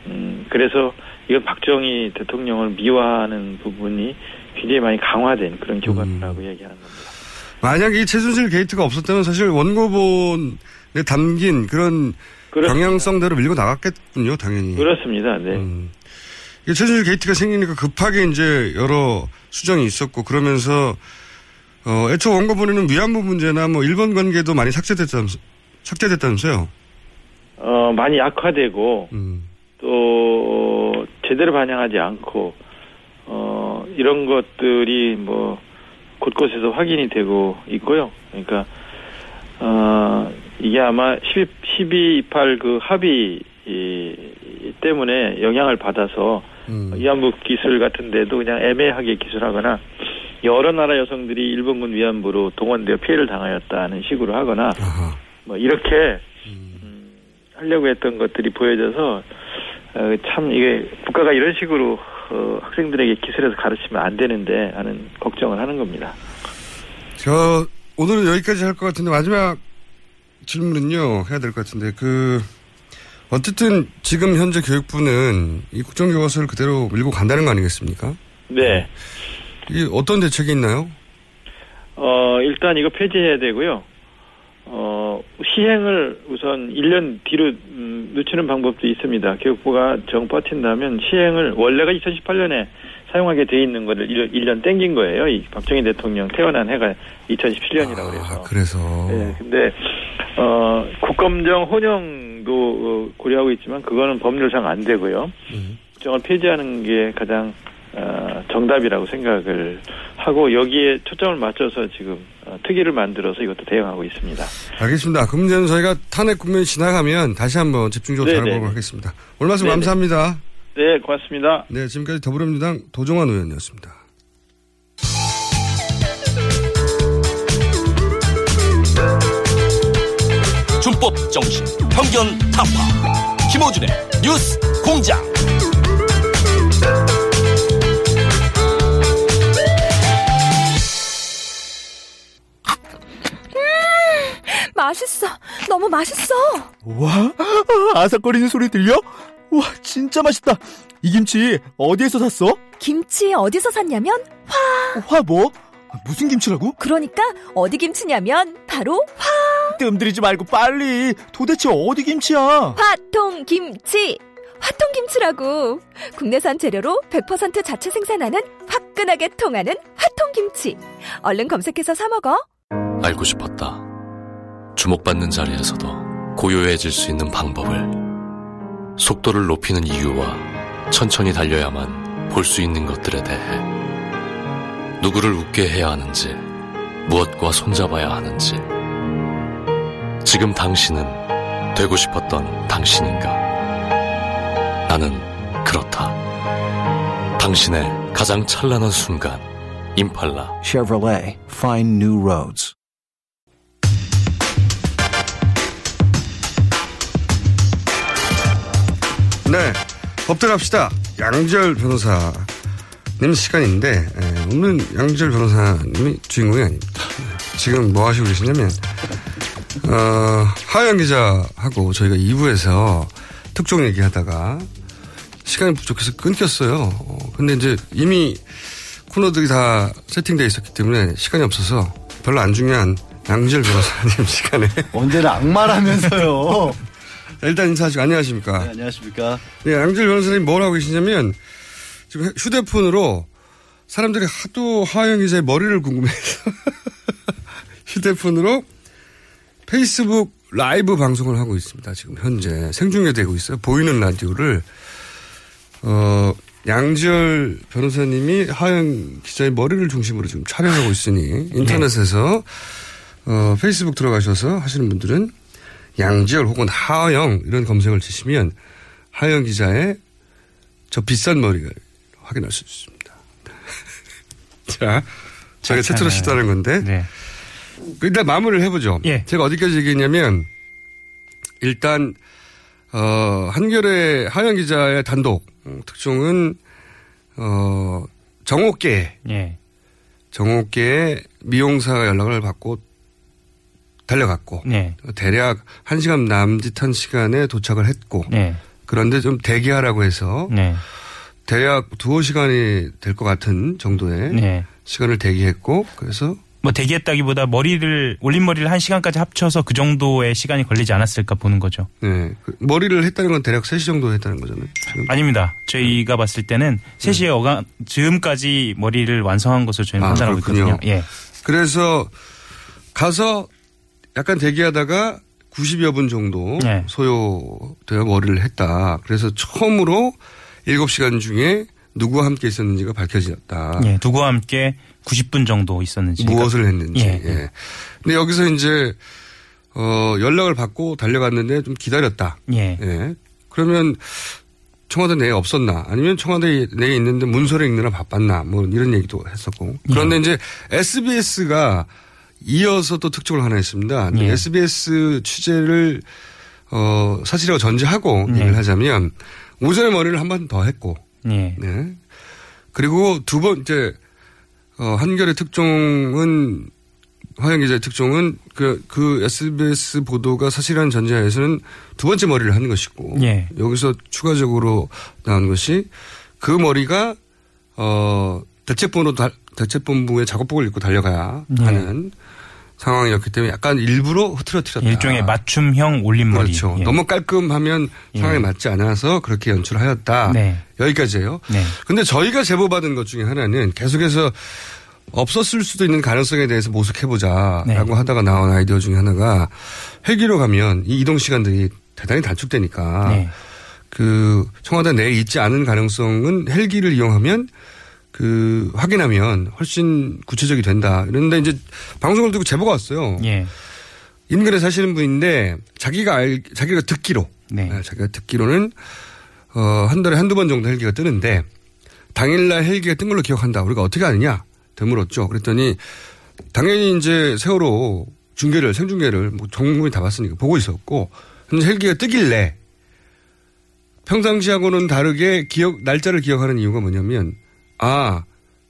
음 그래서 이건 박정희 대통령을 미화하는 부분이 굉장히 많이 강화된 그런 교과서라고 얘기하는 겁니다. 만약에 이 최순실 게이트가 없었다면 사실 원고본에 담긴 그런 그렇습니다. 방향성대로 밀고 나갔겠군요, 당연히. 그렇습니다. 네. 음. 최순실 게이트가 생기니까 급하게 이제 여러 수정이 있었고 그러면서 어, 애초 원고본에는 위안부 문제나 뭐 일본 관계도 많이 삭제됐다면서, 삭제됐다면서요? 어, 많이 약화되고, 음. 또, 제대로 반영하지 않고, 어, 이런 것들이 뭐, 곳곳에서 확인이 되고 있고요. 그러니까, 어, 이게 아마 12, 12, 28 그 합의 이, 때문에 영향을 받아서 음. 위안부 기술 같은 데도 그냥 애매하게 기술하거나 여러 나라 여성들이 일본군 위안부로 동원되어 피해를 당하였다는 식으로 하거나 아하. 뭐 이렇게 음, 하려고 했던 것들이 보여져서 어, 참 이게 국가가 이런 식으로 어, 학생들에게 기술해서 가르치면 안 되는데 하는 걱정을 하는 겁니다. 저 오늘은 여기까지 할 것 같은데 마지막 질문은요 해야 될 것 같은데 그 어쨌든 지금 현재 교육부는 이 국정교과서를 그대로 밀고 간다는 거 아니겠습니까? 네. 이 어떤 대책이 있나요? 어, 일단 이거 폐지해야 되고요. 어, 시행을 우선 1년 뒤로 음, 늦추는 방법도 있습니다. 교육부가 정 버틴다면 시행을 원래가 2018년에 사용하게 돼 있는 거를 1 년 땡긴 거예요. 이 박정희 대통령 태어난 해가 2017년이라고 아, 그래서. 아, 그래서. 네, 근데 어, 국검정 혼영도 어, 고려하고 있지만 그거는 법률상 안 되고요. 음. 국정을 폐지하는 게 가장 어, 정답이라고 생각을 하고 여기에 초점을 맞춰서 지금 어, 특위를 만들어서 이것도 대응하고 있습니다. 알겠습니다. 그럼 전 저희가 탄핵 국면이 지나가면 다시 한번 집중적으로 다뤄보도록 하겠습니다. 오늘 말씀 네네. 감사합니다. 네, 고맙습니다. 네, 지금까지 더불어민주당 도종환 의원이었습니다. 준법 정신, 편견 타파. 김호준의 뉴스 공장. 맛있어. 너무 맛있어. 와, 아삭거리는 소리 들려? 와, 진짜 맛있다. 이 김치 어디에서 샀어? 김치 어디서 샀냐면 화. 화 뭐? 무슨 김치라고? 그러니까 어디 김치냐면 바로 화. 뜸들이지 말고 빨리. 도대체 어디 김치야? 화통 김치. 화통 김치라고. 국내산 재료로 100% 자체 생산하는 화끈하게 통하는 화통 김치. 얼른 검색해서 사 먹어. 알고 싶었다. 주목받는 자리에서도 고요해질 수 있는 방법을 속도를 높이는 이유와 천천히 달려야만 볼 수 있는 것들에 대해 누구를 웃게 해야 하는지 무엇과 손잡아야 하는지. 지금 당신은 되고 싶었던 당신인가? 나는 그렇다. 당신의 가장 찬란한 순간 임팔라. Chevrolet Find New Roads 네. 법대 갑시다. 양절 변호사님 시간인데, 예, 오늘 양절 변호사님이 주인공이 아닙니다. 지금 뭐 하시고 계시냐면, 어, 하영 기자하고 저희가 2부에서 특종 얘기하다가 시간이 부족해서 끊겼어요. 어, 근데 이제 이미 코너들이 다 세팅되어 있었기 때문에 시간이 없어서 별로 안 중요한 양절 변호사님 시간에. 언제나 악마라면서요. 일단 인사하시고 안녕하십니까. 네, 안녕하십니까. 네, 양질 변호사님 뭘 하고 계시냐면 지금 휴대폰으로 사람들이 하도 하영 기자의 머리를 궁금해해서 휴대폰으로 페이스북 라이브 방송을 하고 있습니다. 지금 현재 생중계되고 있어요. 보이는 라디오를 어 양지열 변호사님이 하영 기자의 머리를 중심으로 지금 촬영하고 있으니 인터넷에서 어 페이스북 들어가셔서 하시는 분들은 양지열 혹은 하영 이런 검색을 치시면 하영 기자의 저 비싼 머리를 확인할 수 있습니다. 자, 제가 최초로 시도하는 건데 네. 일단 마무리를 해보죠. 예. 제가 어디까지 얘기했냐면 일단 어, 한결의 하영 기자의 단독 특종은 어, 정옥계 예. 정옥계의 미용사 연락을 받고 달려갔고 네. 대략 1시간 남짓한 시간에 도착을 했고 네. 그런데 좀 대기하라고 해서 네. 대략 두어 시간이 될 것 같은 정도의 네. 시간을 대기했고 그래서 뭐 대기했다기보다 머리를 올린 머리를 한 시간까지 합쳐서 그 정도의 시간이 걸리지 않았을까 보는 거죠. 네. 그 머리를 했다는 건 대략 3시 정도 했다는 거잖아요. 지금. 아닙니다. 저희가 봤을 때는 3시에 어간 즈음까지 머리를 완성한 것으로 저희는 아, 판단하고 그렇군요. 있거든요. 예. 그래서 가서 약간 대기하다가 90여 분 정도 네. 소요되어 머리를 했다. 그래서 처음으로 7시간 중에 누구와 함께 있었는지가 밝혀졌다. 예, 누구와 함께 90분 정도 있었는지. 무엇을 했는지. 예. 예. 근데 여기서 이제 어 연락을 받고 달려갔는데 좀 기다렸다. 예. 예. 그러면 청와대 내에 없었나? 아니면 청와대 내에 있는데 문서를 읽느라 바빴나? 뭐 이런 얘기도 했었고. 그런데 이제 SBS가 이어서 또 특종을 하나 했습니다. 예. SBS 취재를 어 사실이라고 전제하고 네. 얘기를 하자면 오전에 머리를 한 번 더 했고 예. 네. 그리고 두 번째, 어, 한결의 특종은, 화영 기자의 특종은 그, 그 SBS 보도가 사실한 전제하에서는 두 번째 머리를 하는 것이고. 예. 여기서 추가적으로 나온 것이 그 머리가, 어, 대책본으로, 다- 대책본부의 작업복을 입고 달려가야 예. 하는 상황이었기 때문에 약간 일부러 흐트러뜨렸다. 일종의 맞춤형 올림머리. 그렇죠. 예. 너무 깔끔하면 상황에 맞지 않아서 그렇게 연출하였다. 네. 여기까지예요. 네. 근데 저희가 제보받은 것 중에 하나는 계속해서 없었을 수도 있는 가능성에 대해서 모색해보자라고 네. 하다가 나온 아이디어 중에 하나가 헬기로 가면 이 이동 시간들이 대단히 단축되니까 네. 그 청와대 내에 있지 않은 가능성은 헬기를 이용하면 그 확인하면 훨씬 구체적이 된다. 이런데 이제 방송을 듣고 제보가 왔어요. 예. 인근에 사시는 분인데 자기가 알 자기가 듣기로 네. 네, 자기가 듣기로는 어, 한 달에 한두 번 정도 헬기가 뜨는데 당일날 헬기가 뜬 걸로 기억한다. 우리가 어떻게 아느냐? 되물었죠. 그랬더니 당연히 이제 세월호 중계를 생중계를 뭐 전국이 다 봤으니까 보고 있었고 근데 헬기가 뜨길래 평상시하고는 다르게 기억 날짜를 기억하는 이유가 뭐냐면 아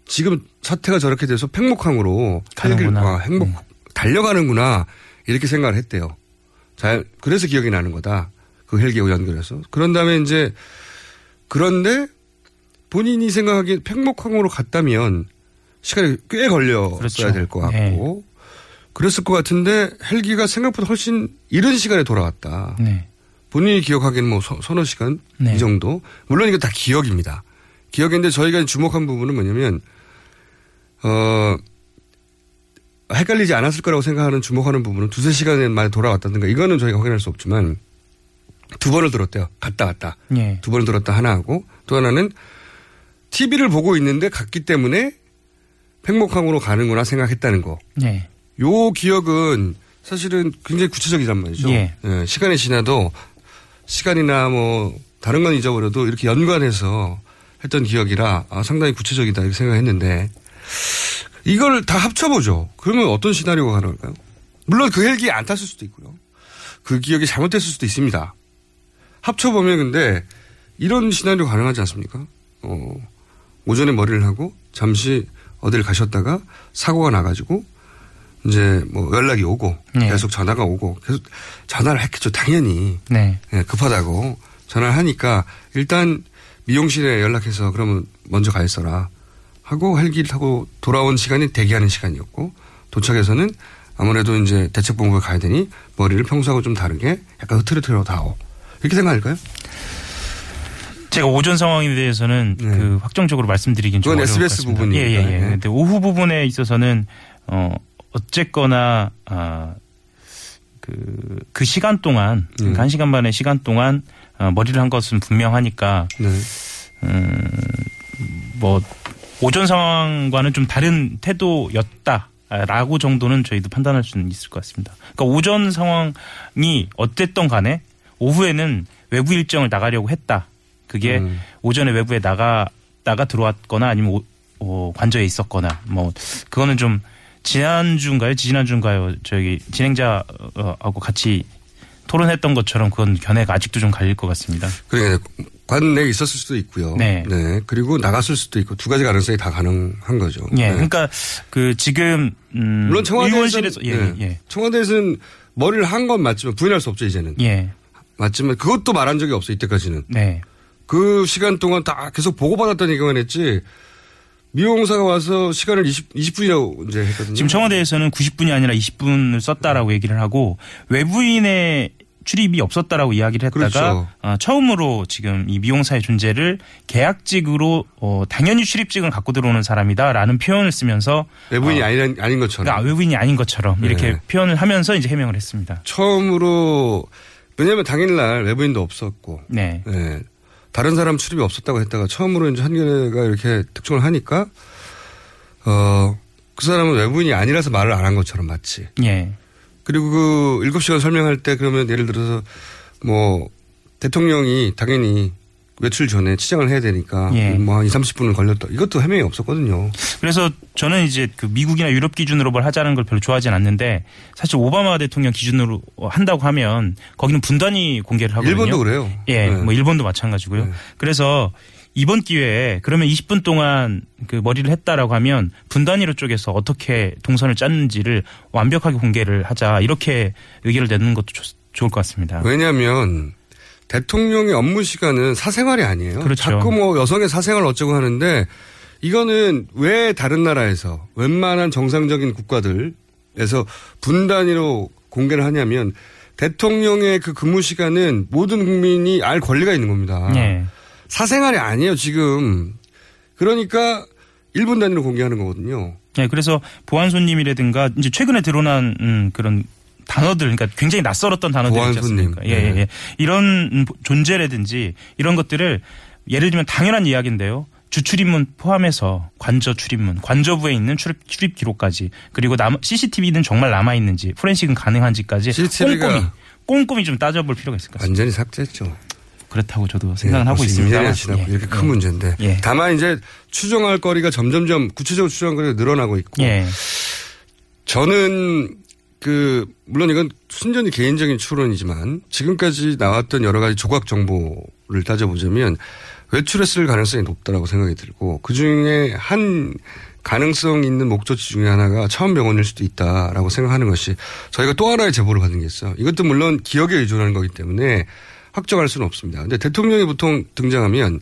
지금 사태가 저렇게 돼서 팽목항으로 가는구나. 아, 행복 달려가는구나 이렇게 생각을 했대요. 잘 그래서 기억이 나는 거다. 그 헬기하고 연결해서 그런 다음에 이제 그런데 본인이 생각하기에 팽목항으로 갔다면 시간이 꽤 걸렸어야 그렇죠. 될것 같고 그랬을 것 같은데 헬기가 생각보다 훨씬 이른 시간에 돌아왔다. 네. 본인이 기억하기에는 뭐 서, 서너 시간 네. 이 정도. 물론 이거 다 기억입니다. 기억인데 저희가 주목한 부분은 뭐냐면 어 헷갈리지 않았을 거라고 생각하는 주목하는 부분은 두세 시간 만에 돌아왔다든가 이거는 저희가 확인할 수 없지만 두 번을 들었대요. 갔다 갔다. 예. 두 번을 들었다 하나 하고 또 하나는 TV를 보고 있는데 갔기 때문에 팽목항으로 가는구나 생각했다는 거. 네. 요 기억은 사실은 굉장히 구체적이란 말이죠. 예. 예, 시간이 지나도 시간이나 뭐 다른 건 잊어버려도 이렇게 연관해서 했던 기억이라 아, 상당히 구체적이다 이렇게 생각했는데 이걸 다 합쳐보죠. 그러면 어떤 시나리오가 가능할까요? 물론 그 헬기에 안 탔을 수도 있고요. 그 기억이 잘못됐을 수도 있습니다. 합쳐보면 근데 이런 시나리오 가능하지 않습니까? 어, 오전에 머리를 하고 잠시 어디를 가셨다가 사고가 나가지고 이제 뭐 연락이 오고 네. 계속 전화가 오고 계속 전화를 했겠죠. 당연히. 네. 예, 급하다고 전화를 하니까 일단 미용실에 연락해서 그러면 먼저 가 있어라 하고 헬기를 타고 돌아온 시간이 대기하는 시간이었고 도착해서는 아무래도 이제 대책본부에 가야 되니 머리를 평소하고 좀 다르게 약간 흐트러트려 다오 이렇게 생각할까요? 제가 오전 상황에 대해서는 그 확정적으로 말씀드리긴 좀 네. 어려울 것 같습니다. 부분이니까. 예, 예, 예. 예. 근데 오후 부분에 있어서는 어 어쨌거나 아, 그, 그 시간 동안, 음. 그한 시간 반의 시간 동안 어, 머리를 한 것은 분명하니까, 네. 음, 뭐, 오전 상황과는 좀 다른 태도였다. 라고 정도는 저희도 판단할 수는 있을 것 같습니다. 그러니까 오전 상황이 어땠던 간에 오후에는 외부 일정을 나가려고 했다. 그게 음. 오전에 외부에 나가다가 들어왔거나 아니면 오- 어, 관저에 있었거나 뭐 그거는 좀 지난주인가요? 지난주인가요? 저기 진행자하고 같이 토론했던 것처럼 그건 견해가 아직도 좀 갈릴 것 같습니다. 그러니까 관내에 있었을 수도 있고요. 네. 그리고 나갔을 수도 있고 두 가지 가능성이 다 가능한 거죠. 예. 네. 그러니까 그 지금 음 물론 청와대에서 예, 네. 예. 청와대에서는 머리를 한 건 맞지만 부인할 수 없죠 이제는. 예. 맞지만 그것도 말한 적이 없어 이때까지는. 네. 그 시간 동안 다 계속 보고받았다는 얘기만 했지 미용사가 와서 시간을 20, 20분이라고 이제 했거든요. 지금 청와대에서는 90분이 아니라 20분을 썼다라고 얘기를 하고 외부인의 출입이 없었다라고 이야기를 했다가 그렇죠. 어, 처음으로 지금 이 미용사의 존재를 계약직으로 어, 당연히 출입증을 갖고 들어오는 사람이다라는 표현을 쓰면서 외부인이 어, 아닌, 아닌 것처럼. 그러니까 외부인이 아닌 것처럼 이렇게 네. 표현을 하면서 이제 해명을 했습니다. 처음으로 왜냐하면 당일날 외부인도 없었고 네. 예. 다른 사람 출입이 없었다고 했다가 처음으로 이제 한겨레가 이렇게 특종을 하니까 어, 그 사람은 외부인이 아니라서 말을 안 한 것처럼 마치. 예. 그리고 그 7시간 설명할 때 그러면 예를 들어서 뭐 대통령이 당연히 외출 전에 치장을 해야 되니까 예. 뭐한 2, 30분은 걸렸다. 이것도 해명이 없었거든요. 그래서 저는 이제 그 미국이나 유럽 기준으로 뭘 하자는 걸 별로 좋아하진 않는데 사실 오바마 대통령 기준으로 한다고 하면 거기는 분단위 공개를 하거든요. 일본도 그래요. 예, 네. 뭐 일본도 마찬가지고요. 그래서 이번 기회에 그러면 20분 동안 그 머리를 했다라고 하면 분단위로 쪽에서 어떻게 동선을 짰는지를 완벽하게 공개를 하자 이렇게 의견을 내는 것도 좋, 좋을 것 같습니다. 왜냐하면 대통령의 업무 시간은 사생활이 아니에요. 그렇죠. 자꾸 뭐 여성의 사생활 어쩌고 하는데 이거는 왜 다른 나라에서 웬만한 정상적인 국가들에서 분 단위로 공개를 하냐면 대통령의 그 근무 시간은 모든 국민이 알 권리가 있는 겁니다. 예. 사생활이 아니에요, 지금. 그러니까 1분 단위로 공개하는 거거든요. 예, 그래서 보안 손님이라든가 이제 최근에 드러난 음, 그런 단어들, 그러니까 굉장히 낯설었던 단어들이 보안 있지 않습니까? 예, 예, 네. 예. 이런 음, 존재라든지 이런 것들을 예를 들면 당연한 이야기인데요. 주출입문 포함해서 관저 출입문, 관저부에 있는 출입, 출입 기록까지 그리고 남, CCTV는 정말 남아 있는지 포렌식은 가능한지까지 꼼꼼히 꼼꼼히 좀 따져볼 필요가 있을 것 같습니다. 완전히 삭제했죠. 그렇다고 저도 생각은 예, 하고 있습니다. 2년이 지나고 이렇게 큰 예. 문제인데. 예. 다만 이제 추정할 거리가 점점점 구체적으로 추정할 거리가 늘어나고 있고. 예. 저는 그 물론 이건 순전히 개인적인 추론이지만 지금까지 나왔던 여러 가지 조각 정보를 따져보자면 외출했을 가능성이 높다라고 생각이 들고 그 중에 한 가능성 있는 목적지 중에 하나가 처음 병원일 수도 있다라고 생각하는 것이 저희가 또 하나의 제보를 받은 게 있어요. 이것도 물론 기억에 의존하는 거기 때문에 확정할 수는 없습니다. 근데 대통령이 보통 등장하면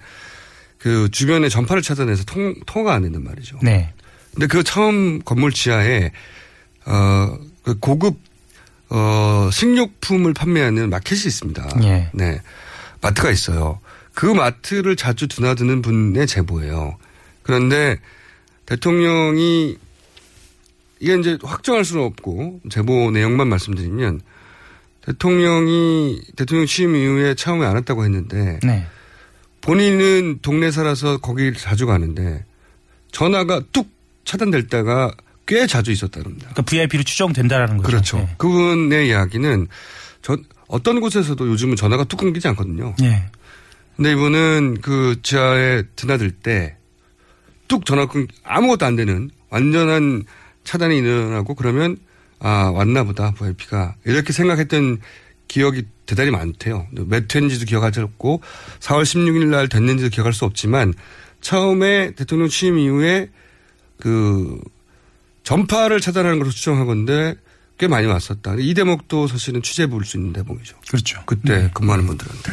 그 주변에 전파를 차단해서 통, 통화가 안 된단 말이죠. 네. 근데 그 처음 건물 지하에 어, 그 고급 어, 식료품을 판매하는 마켓이 있습니다. 예. 네. 마트가 있어요. 그 마트를 자주 드나드는 분의 제보예요. 그런데 대통령이 이게 이제 확정할 수는 없고 제보 내용만 말씀드리면 대통령이 대통령 취임 이후에 처음에 안 왔다고 했는데 네. 본인은 동네 살아서 거기 자주 가는데 전화가 뚝 차단될 때가 꽤 자주 있었다는니다 그러니까 VIP로 추정된다라는 거죠. 그렇죠. 예. 그분의 이야기는 전 어떤 곳에서도 요즘은 전화가 뚝 끊기지 않거든요. 예. 근데 이분은 그 지하에 드나들 때 뚝 전화 끊 아무것도 안 되는 완전한 차단이 일어나고 그러면 아 왔나 보다 VIP가 이렇게 생각했던 기억이 대단히 많대요. 몇 회인지도 기억하지 않고 4월 16일 날 됐는지도 기억할 수 없지만 처음에 대통령 취임 이후에 그 전파를 차단하는 것으로 추정하건데 꽤 많이 왔었다. 이 대목도 사실은 취재 볼수 있는 대목이죠. 그렇죠. 그때 근무하는 분들한테.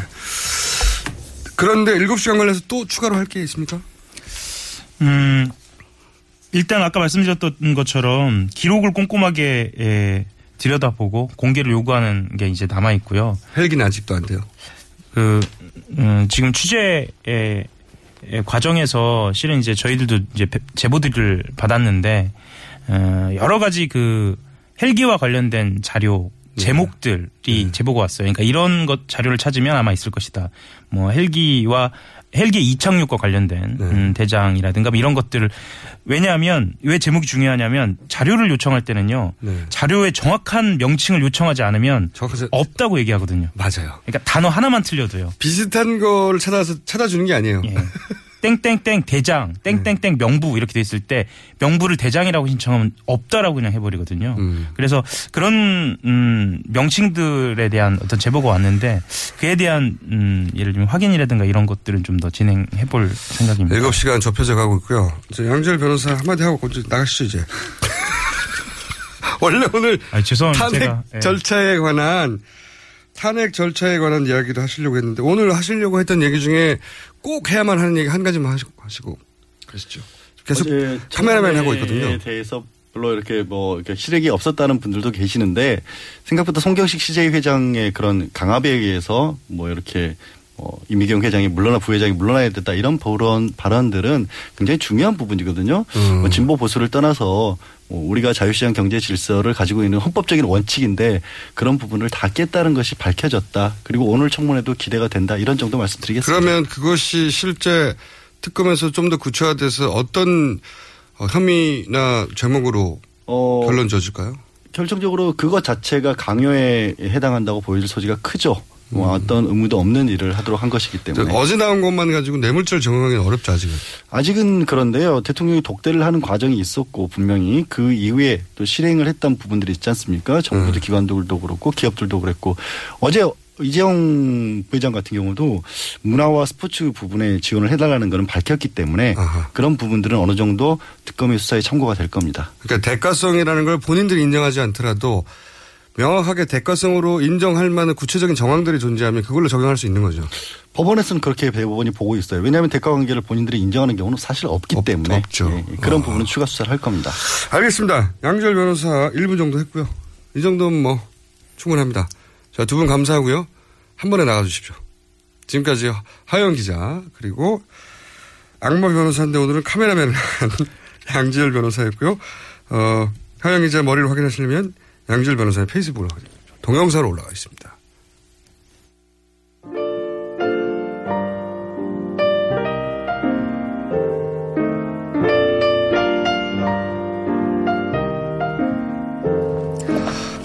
그런데 7시간 걸려서 또 추가로 할 게 있습니까? 음, 일단 아까 말씀드렸던 것처럼 기록을 꼼꼼하게 예, 들여다보고 공개를 요구하는 게 이제 남아 있고요. 헬기는 아직도 안 돼요. 그 음, 지금 취재 의 과정에서 실은 이제 저희들도 이제 배- 제보들을 받았는데 어, 여러 가지 그 헬기와 관련된 자료 제목들이 제보가 왔어요. 그러니까 이런 것 자료를 찾으면 아마 있을 것이다. 뭐 헬기와 헬기 이착륙과 관련된 음, 대장이라든가 뭐 이런 것들을 왜냐하면 왜 제목이 중요하냐면 자료를 요청할 때는요 네. 자료의 정확한 명칭을 요청하지 않으면 없다고 얘기하거든요. 맞아요. 그러니까 단어 하나만 틀려도요. 비슷한 거를 찾아서 찾아주는 게 아니에요. 예. 땡땡땡 대장, 땡땡땡 명부 이렇게 돼 있을 때 명부를 대장이라고 신청하면 없다라고 그냥 해버리거든요. 그래서 그런 음, 명칭들에 대한 어떤 제보가 왔는데 그에 대한 음, 예를 들면 확인이라든가 이런 것들은 좀 더 진행해볼 생각입니다. 7 시간 좁혀져 가고 있고요. 이제 양절 변호사 한마디 하고 나가시죠, 이제. 원래 오늘 아, 죄송합니다. 탄핵 제가, 예. 절차에 관한 탄핵 절차에 관한 이야기도 하시려고 했는데 오늘 하시려고 했던 얘기 중에 꼭 해야만 하는 얘기 한 가지만 하시고, 하시고 가시죠. 계속 카메라맨 하고 있거든요. 대해서 별로 이렇게 뭐 이렇게 실력이 없었다는 분들도 계시는데 생각보다 송경식 CJ 회장의 그런 강압에 의해서 뭐 이렇게 뭐 이미경 회장이 물러나 부회장이 물러나야 됐다 이런 발언 발언들은 굉장히 중요한 부분이거든요. 음. 뭐 진보 보수를 떠나서 뭐 우리가 자유시장 경제 질서를 가지고 있는 헌법적인 원칙인데 그런 부분을 다 깼다는 것이 밝혀졌다. 그리고 오늘 청문회도 기대가 된다. 이런 정도 말씀드리겠습니다. 그러면 그것이 실제 특검에서 좀 더 구체화돼서 어떤 어, 혐의나 제목으로 결론 져질까요? 결정적으로 그것 자체가 강요에 해당한다고 보여질 소지가 크죠. 뭐 어떤 의무도 없는 일을 하도록 한 것이기 때문에. 음. 어제 나온 것만 가지고 뇌물죄를 적용하기는 어렵죠 아직은. 아직은 그런데요. 대통령이 독대를 하는 과정이 있었고 분명히 그 이후에 또 실행을 했던 부분들이 있지 않습니까? 정부도 기관들도 그렇고 기업들도 그랬고 어제 이재용 부회장 같은 경우도 문화와 스포츠 부분에 지원을 해달라는 것은 밝혔기 때문에 그런 부분들은 어느 정도 특검의 수사에 참고가 될 겁니다. 그러니까 대가성이라는 걸 본인들이 인정하지 않더라도 명확하게 대가성으로 인정할 만한 구체적인 정황들이 존재하면 그걸로 적용할 수 있는 거죠. 법원에서는 그렇게 대법원이 보고 있어요. 왜냐하면 대가 관계를 본인들이 인정하는 경우는 사실 없기 때문에 없죠. 예, 그런 부분은 추가 수사를 할 겁니다. 알겠습니다. 양절 변호사 1분 정도 했고요. 이 정도면 뭐 충분합니다. 자, 두 분 감사하고요. 한 번에 나가 주십시오. 지금까지 하영 기자 그리고 악마 변호사인데 오늘은 카메라맨을 한 양지열 변호사였고요. 어, 하영 기자 머리를 확인하시려면 양지열 변호사의 주십시오. 동영상으로 올라가 있습니다.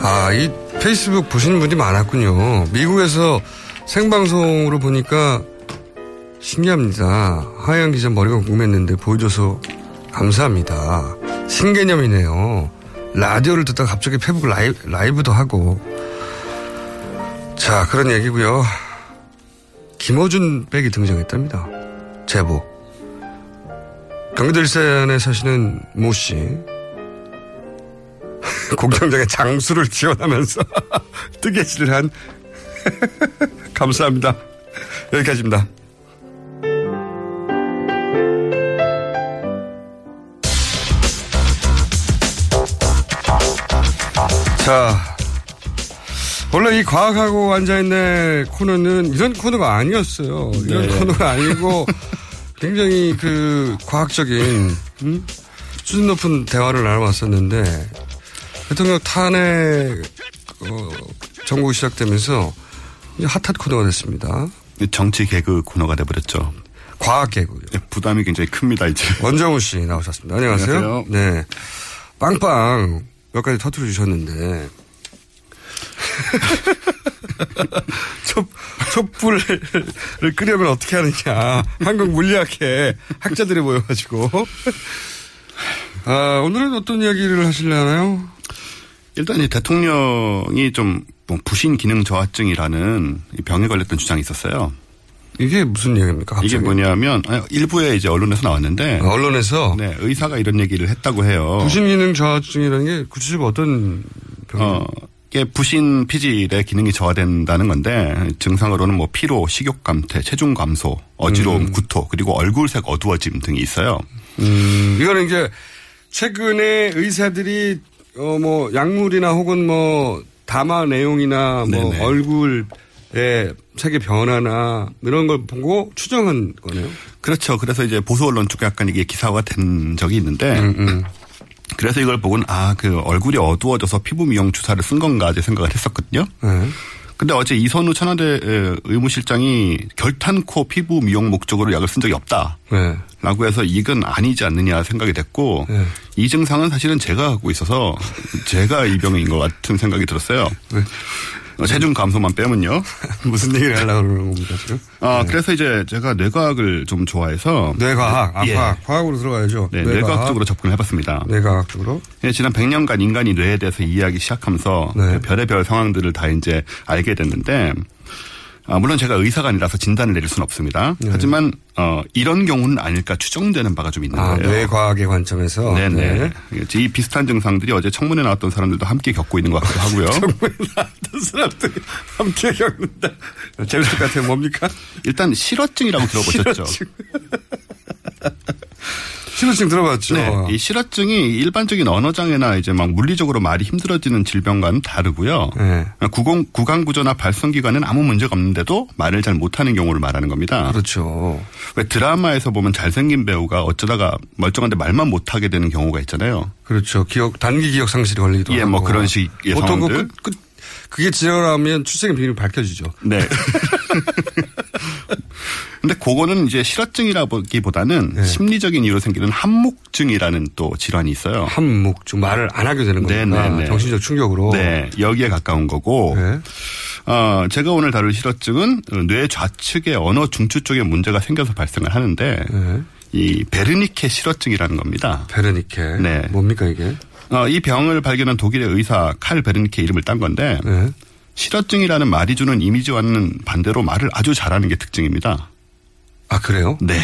아, 이 페이스북 보시는 분이 많았군요. 미국에서 생방송으로 보니까 신기합니다. 하영 기자 머리가 궁금했는데 보여줘서 감사합니다. 신개념이네요. 라디오를 듣다가 갑자기 페북 라이브, 라이브도 하고. 자, 그런 얘기고요. 김어준 백이 등장했답니다. 제보. 경기도 일산에 사시는 모 씨. 공장장의 장수를 지원하면서 뜨개질을 한 감사합니다. 여기까지입니다. 자, 원래 이 과학하고 앉아있는 코너는 이런 코너가 아니었어요. 이런 네. 코너가 아니고 굉장히 그 과학적인 음? 수준 높은 대화를 나눠왔었는데 대통령 탄핵 어, 정국이 시작되면서 핫한 코너가 됐습니다. 정치 개그 코너가 돼버렸죠. 과학 개그. 부담이 굉장히 큽니다, 이제. 원정우 씨 나오셨습니다. 안녕하세요. 안녕하세요. 네. 빵빵 몇 가지 터트려 주셨는데. 촛, 촛불을 끄려면 어떻게 하느냐. 한국 물리학회 학자들이 모여가지고. 아, 오늘은 어떤 이야기를 하시려나요? 일단 이 대통령이 좀뭐 부신 기능 저하증이라는 이 병에 걸렸던 주장이 있었어요. 이게 무슨 얘기입니까? 갑자기? 이게 뭐냐면 아니, 일부에 이제 언론에서 나왔는데 아, 언론에서 네 의사가 이런 얘기를 했다고 해요. 부신 기능 저하증이라는 게 구체적으로 어떤 병이 어, 이게 부신 피질의 기능이 저하된다는 건데 증상으로는 뭐 피로, 식욕 감퇴, 체중 감소, 어지러움, 음. 구토 그리고 얼굴색 어두워짐 등이 있어요. 음, 이거는 이제 최근에 의사들이 어 뭐 약물이나 혹은 뭐 담화 내용이나 뭐 네네. 얼굴의 색의 변화나 이런 걸 보고 추정한 거네요. 그렇죠. 그래서 이제 보수 언론 쪽에 약간 이게 기사화가 된 적이 있는데 음, 그래서 이걸 보고는 아 그 얼굴이 어두워져서 피부 미용 주사를 쓴 건가 이제 생각을 했었거든요. 네. 근데 어제 이선우 천하대 에, 의무실장이 결탄코 피부 미용 목적으로 약을 쓴 적이 없다. 네. 라고 해서 이건 아니지 않느냐 생각이 됐고 네. 이 증상은 사실은 제가 갖고 있어서 제가 이 병인 것 같은 생각이 들었어요. 어, 체중 감소만 빼면요. 무슨 얘기를 하려고 그러는 겁니까, 지금? 아, 네. 그래서 이제 제가 뇌과학을 좀 좋아해서. 뇌과학, 아, 예. 과학, 과학으로 들어가야죠. 네, 뇌과학. 뇌과학적으로 접근을 해봤습니다. 뇌과학적으로. 예, 지난 100년간 인간이 뇌에 대해서 이해하기 시작하면서 네. 별의별 상황들을 다 이제 알게 됐는데, 아, 물론 제가 의사가 아니라서 진단을 내릴 수는 없습니다. 네. 하지만 어, 이런 경우는 아닐까 추정되는 바가 좀 있는 아, 거예요. 뇌과학의 관점에서. 네네. 이 비슷한 증상들이 어제 청문회 나왔던 사람들도 함께 겪고 있는 것 같기도 하고요. 청문회 나왔던 사람들이 함께 겪는다. 재밌을 것 같아요. 뭡니까? 일단 실어증이라고 들어보셨죠? 실어증 들어봤죠. 네, 이 실어증이 일반적인 언어장애나 이제 막 물리적으로 말이 힘들어지는 질병과는 다르고요. 네. 구강, 구강 구조나 발성 기관은 아무 문제가 없는데도 말을 잘 못하는 경우를 말하는 겁니다. 그렇죠. 왜 드라마에서 보면 잘생긴 배우가 어쩌다가 멀쩡한데 말만 못하게 되는 경우가 있잖아요. 그렇죠. 기억 단기 기억 상실이 걸리기도 예, 하고. 뭐 그런 식의 보통 그, 상황들. 그, 그, 그게 진행하면 출생의 비밀이 밝혀지죠. 네. 근데 그거는 이제 실어증이라기보다는 네. 심리적인 이유로 생기는 한목증이라는 또 질환이 있어요. 한목증 말을 안 하게 되는 네, 거니까 네, 네. 정신적 충격으로. 네, 여기에 가까운 거고. 네. 어, 제가 오늘 다룰 실어증은 뇌 좌측의 언어 중추 쪽에 문제가 생겨서 발생을 하는데 네. 이 베르니케 실어증이라는 겁니다. 베르니케. 네. 뭡니까 이게? 어, 이 병을 발견한 독일의 의사 칼 베르니케 이름을 딴 건데 네. 실어증이라는 말이 주는 이미지와는 반대로 말을 아주 잘하는 게 특징입니다. 아 그래요? 네.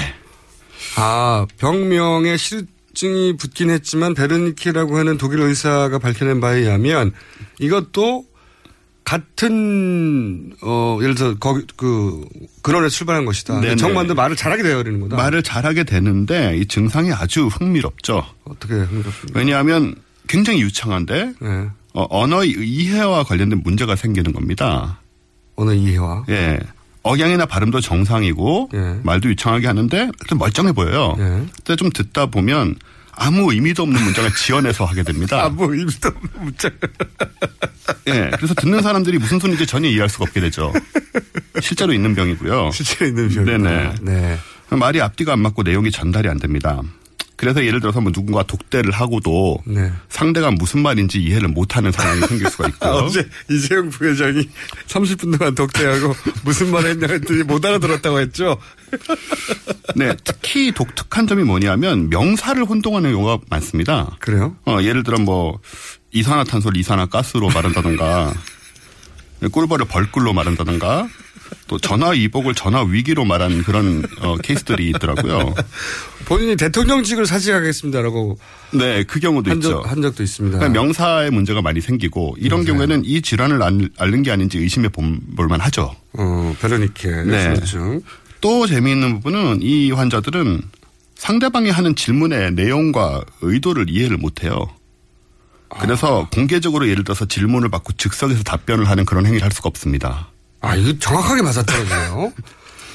아 병명에 실어증이 붙긴 했지만 베르니케라고 하는 독일 의사가 밝혀낸 바에 의하면 이것도 같은 어 예를 들어 거기 그 근원에 출발한 것이다. 네네. 정반도 말을 잘하게 되어버리는 거다. 말을 잘하게 되는데 이 증상이 아주 흥미롭죠. 어떻게 흥미롭습니까? 왜냐하면 굉장히 유창한데 네. 어, 언어 이해와 관련된 문제가 생기는 겁니다. 언어 이해와. 예. 억양이나 발음도 정상이고 예. 말도 유창하게 하는데 좀 멀쩡해 보여요. 예. 근데 좀 듣다 보면 아무 의미도 없는 문장을 지어내서 하게 됩니다. 아무 의미도 없는 문장. 예. 그래서 듣는 사람들이 무슨 소리인지 전혀 이해할 수가 없게 되죠. 실제로 있는 병이고요. 실제로 있는 병. 네네. 네. 말이 앞뒤가 안 맞고 내용이 전달이 안 됩니다. 그래서 예를 들어서 뭐 누군가 독대를 하고도 네. 상대가 무슨 말인지 이해를 못하는 상황이 생길 수가 있고요. 아, 어제 이재용 부회장이 30분 동안 독대하고 무슨 말 했냐 했더니 못 알아들었다고 했죠. 네, 특히 독특한 점이 뭐냐면 명사를 혼동하는 경우가 많습니다. 그래요? 어, 예를 들어 뭐 이산화탄소를 이산화가스로 말한다던가 꿀벌을 벌꿀로 말한다던가 또 전화 위복을 전화 위기로 말한 그런 어, 케이스들이 있더라고요. 본인이 대통령직을 사직하겠습니다라고 네, 그 경우도 한, 있죠. 적, 한 적도 있습니다. 그러니까 명사의 문제가 많이 생기고 이런 명사요. 경우에는 이 질환을 알- 앓는 게 아닌지 의심해 볼만 하죠. 어, 베르니케. 네. 또 재미있는 부분은 이 환자들은 상대방이 하는 질문의 내용과 의도를 이해를 못해요. 그래서 공개적으로 예를 들어서 질문을 받고 즉석에서 답변을 하는 그런 행위를 할 수가 없습니다. 아, 이거 정확하게 맞아떨어지네요.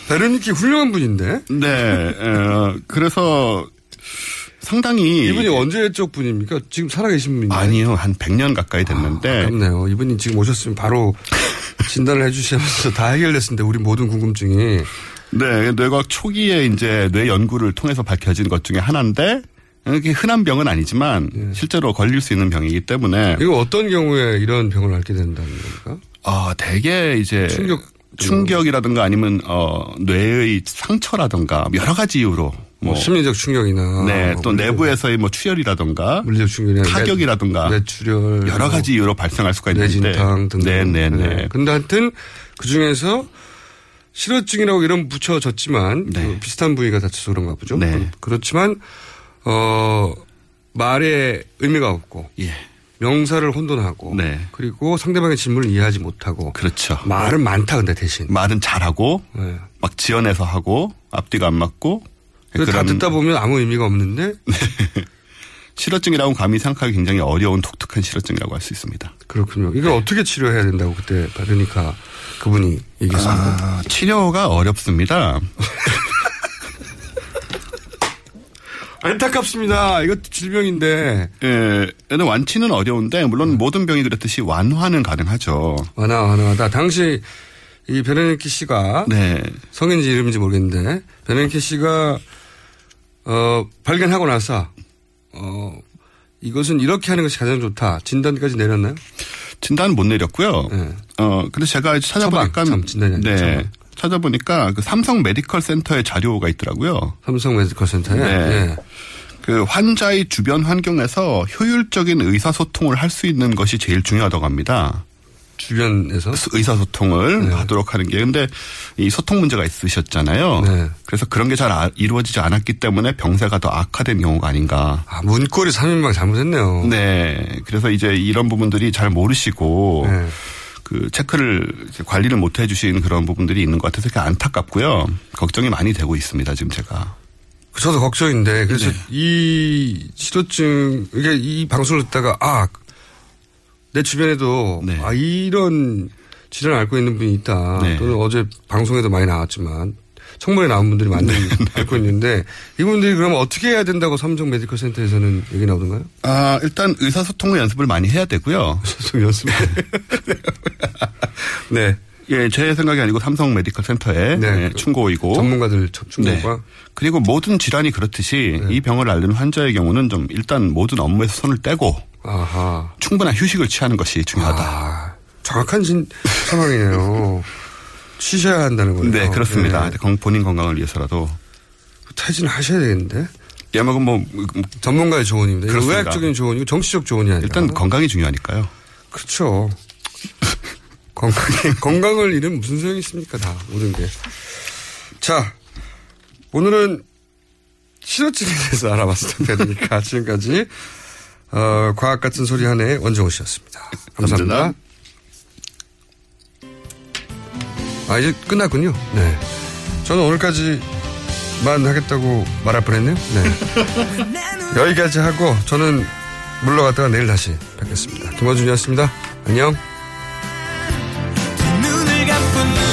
베르니케 훌륭한 분인데. 네, 어, 그래서 상당히 이분이 언제 쪽 분입니까? 지금 살아계신 분인가요? 아니요, 한 100년 가까이 됐는데 아깝네요. 이분이 지금 오셨으면 바로 진단을 해주시면서 다 해결됐을 텐데 우리 모든 궁금증이. 네, 뇌과학 초기에 이제 뇌 연구를 통해서 밝혀진 것 중에 하나인데 이게 흔한 병은 아니지만 실제로 걸릴 수 있는 병이기 때문에 이거 어떤 경우에 이런 병을 앓게 된다는 겁니까? 아, 대개 이제 충격. 충격이라든가 아니면 어 뇌의 상처라든가 여러 가지 이유로 뭐 심리적 충격이나 네, 뭐또 물리적- 내부에서의 뭐 출혈이라든가 물리적 충격이나 타격이라든가 뇌 출혈 여러 가지 이유로 발생할 수가 있는데 뇌진탕 등등. 네, 네, 네. 근데 하여튼 그 중에서 실어증이라고 이름 붙여졌지만 그 비슷한 부위가 다쳐서 그런가 보죠. 네. 그렇지만 어 말에 의미가 없고 예. 명사를 혼돈하고 네. 그리고 상대방의 질문을 이해하지 못하고 그렇죠. 말은 많다 근데 대신 말은 잘하고 네. 막 지어내서 하고 앞뒤가 안 맞고 그래서 다 그런 듣다 보면 아무 의미가 없는데 실어증이라고 감히 생각하기 굉장히 어려운 독특한 실어증이라고 할 수 있습니다. 그렇군요. 이걸 어떻게 치료해야 된다고 그때 바르니까 그분이 얘기했습니다. 아, 치료가 어렵습니다. 안타깝습니다. 이것도 질병인데. 예, 얘는 완치는 어려운데 물론 모든 병이 그렇듯이 완화는 가능하죠. 완화, 완화하다. 당시 이 베네니키 씨가 네. 성인지 이름인지 모르겠는데 베네니키 씨가 어, 발견하고 나서 어, 이것은 이렇게 하는 것이 가장 좋다. 진단까지 내렸나요? 진단은 못 내렸고요. 어, 그래서 제가 찾아보니까 처방, 참, 네. 처방. 찾아보니까 그 삼성 메디컬 센터의 자료가 있더라고요. 삼성 메디컬 센터에. 네. 네. 그 환자의 주변 환경에서 효율적인 의사소통을 할 수 있는 것이 제일 중요하다고 합니다. 주변에서 의사소통을 네. 하도록 하는 게 근데 이 소통 문제가 있으셨잖아요. 네. 그래서 그런 게 잘 이루어지지 않았기 때문에 병세가 더 악화된 경우가 아닌가. 아, 문고리 3인방 잘못했네요. 네. 그래서 이제 이런 부분들이 잘 모르시고 네. 그 체크를 관리를 못 해주신 그런 부분들이 있는 것 같아서 안타깝고요. 걱정이 많이 되고 있습니다. 지금 제가. 저도 걱정인데 그래서 이 실어증 이게 이 방송을 듣다가 아 내 주변에도 아 이런 질환을 앓고 있는 분이 있다. 네. 또는 어제 방송에도 많이 나왔지만 청문회 나온 분들이 많이 앓고 있는데 이분들이 그러면 어떻게 해야 된다고 삼성 메디컬 센터에서는 얘기 나오던가요? 아, 일단 의사소통의 연습을 많이 해야 되고요. 의사소통 연습. 네. 예, 제 생각이 아니고 삼성 메디컬 센터의 네. 예, 충고이고. 전문가들 충고가. 네. 그리고 모든 질환이 그렇듯이 이 병을 앓는 환자의 경우는 좀 일단 모든 업무에서 손을 떼고 아하. 충분한 휴식을 취하는 것이 중요하다. 아, 정확한 진, 상황이네요. 쉬셔야 한다는 거예요. 네, 그렇습니다. 네. 건- 본인 건강을 위해서라도. 퇴진 하셔야 되겠는데? 야막은 뭐 전문가의 조언입니다. 의학적인 조언이고 정치적 조언이 아니라. 일단 건강이 중요하니까요. 그렇죠. 건강에, 건강을 잃으면 무슨 소용이 있습니까, 다, 모든 게. 자, 오늘은 실어증에 대해서 알아봤습니다. 그러니까 지금까지, 어, 과학 같은 소리 한해 원정호 씨였습니다. 감사합니다. 감사합니다. 아, 이제 끝났군요. 네. 저는 오늘까지만 하겠다고 말할 뻔 했네요. 네. 여기까지 하고 저는 물러갔다가 내일 다시 뵙겠습니다. 김어준이었습니다. 안녕. even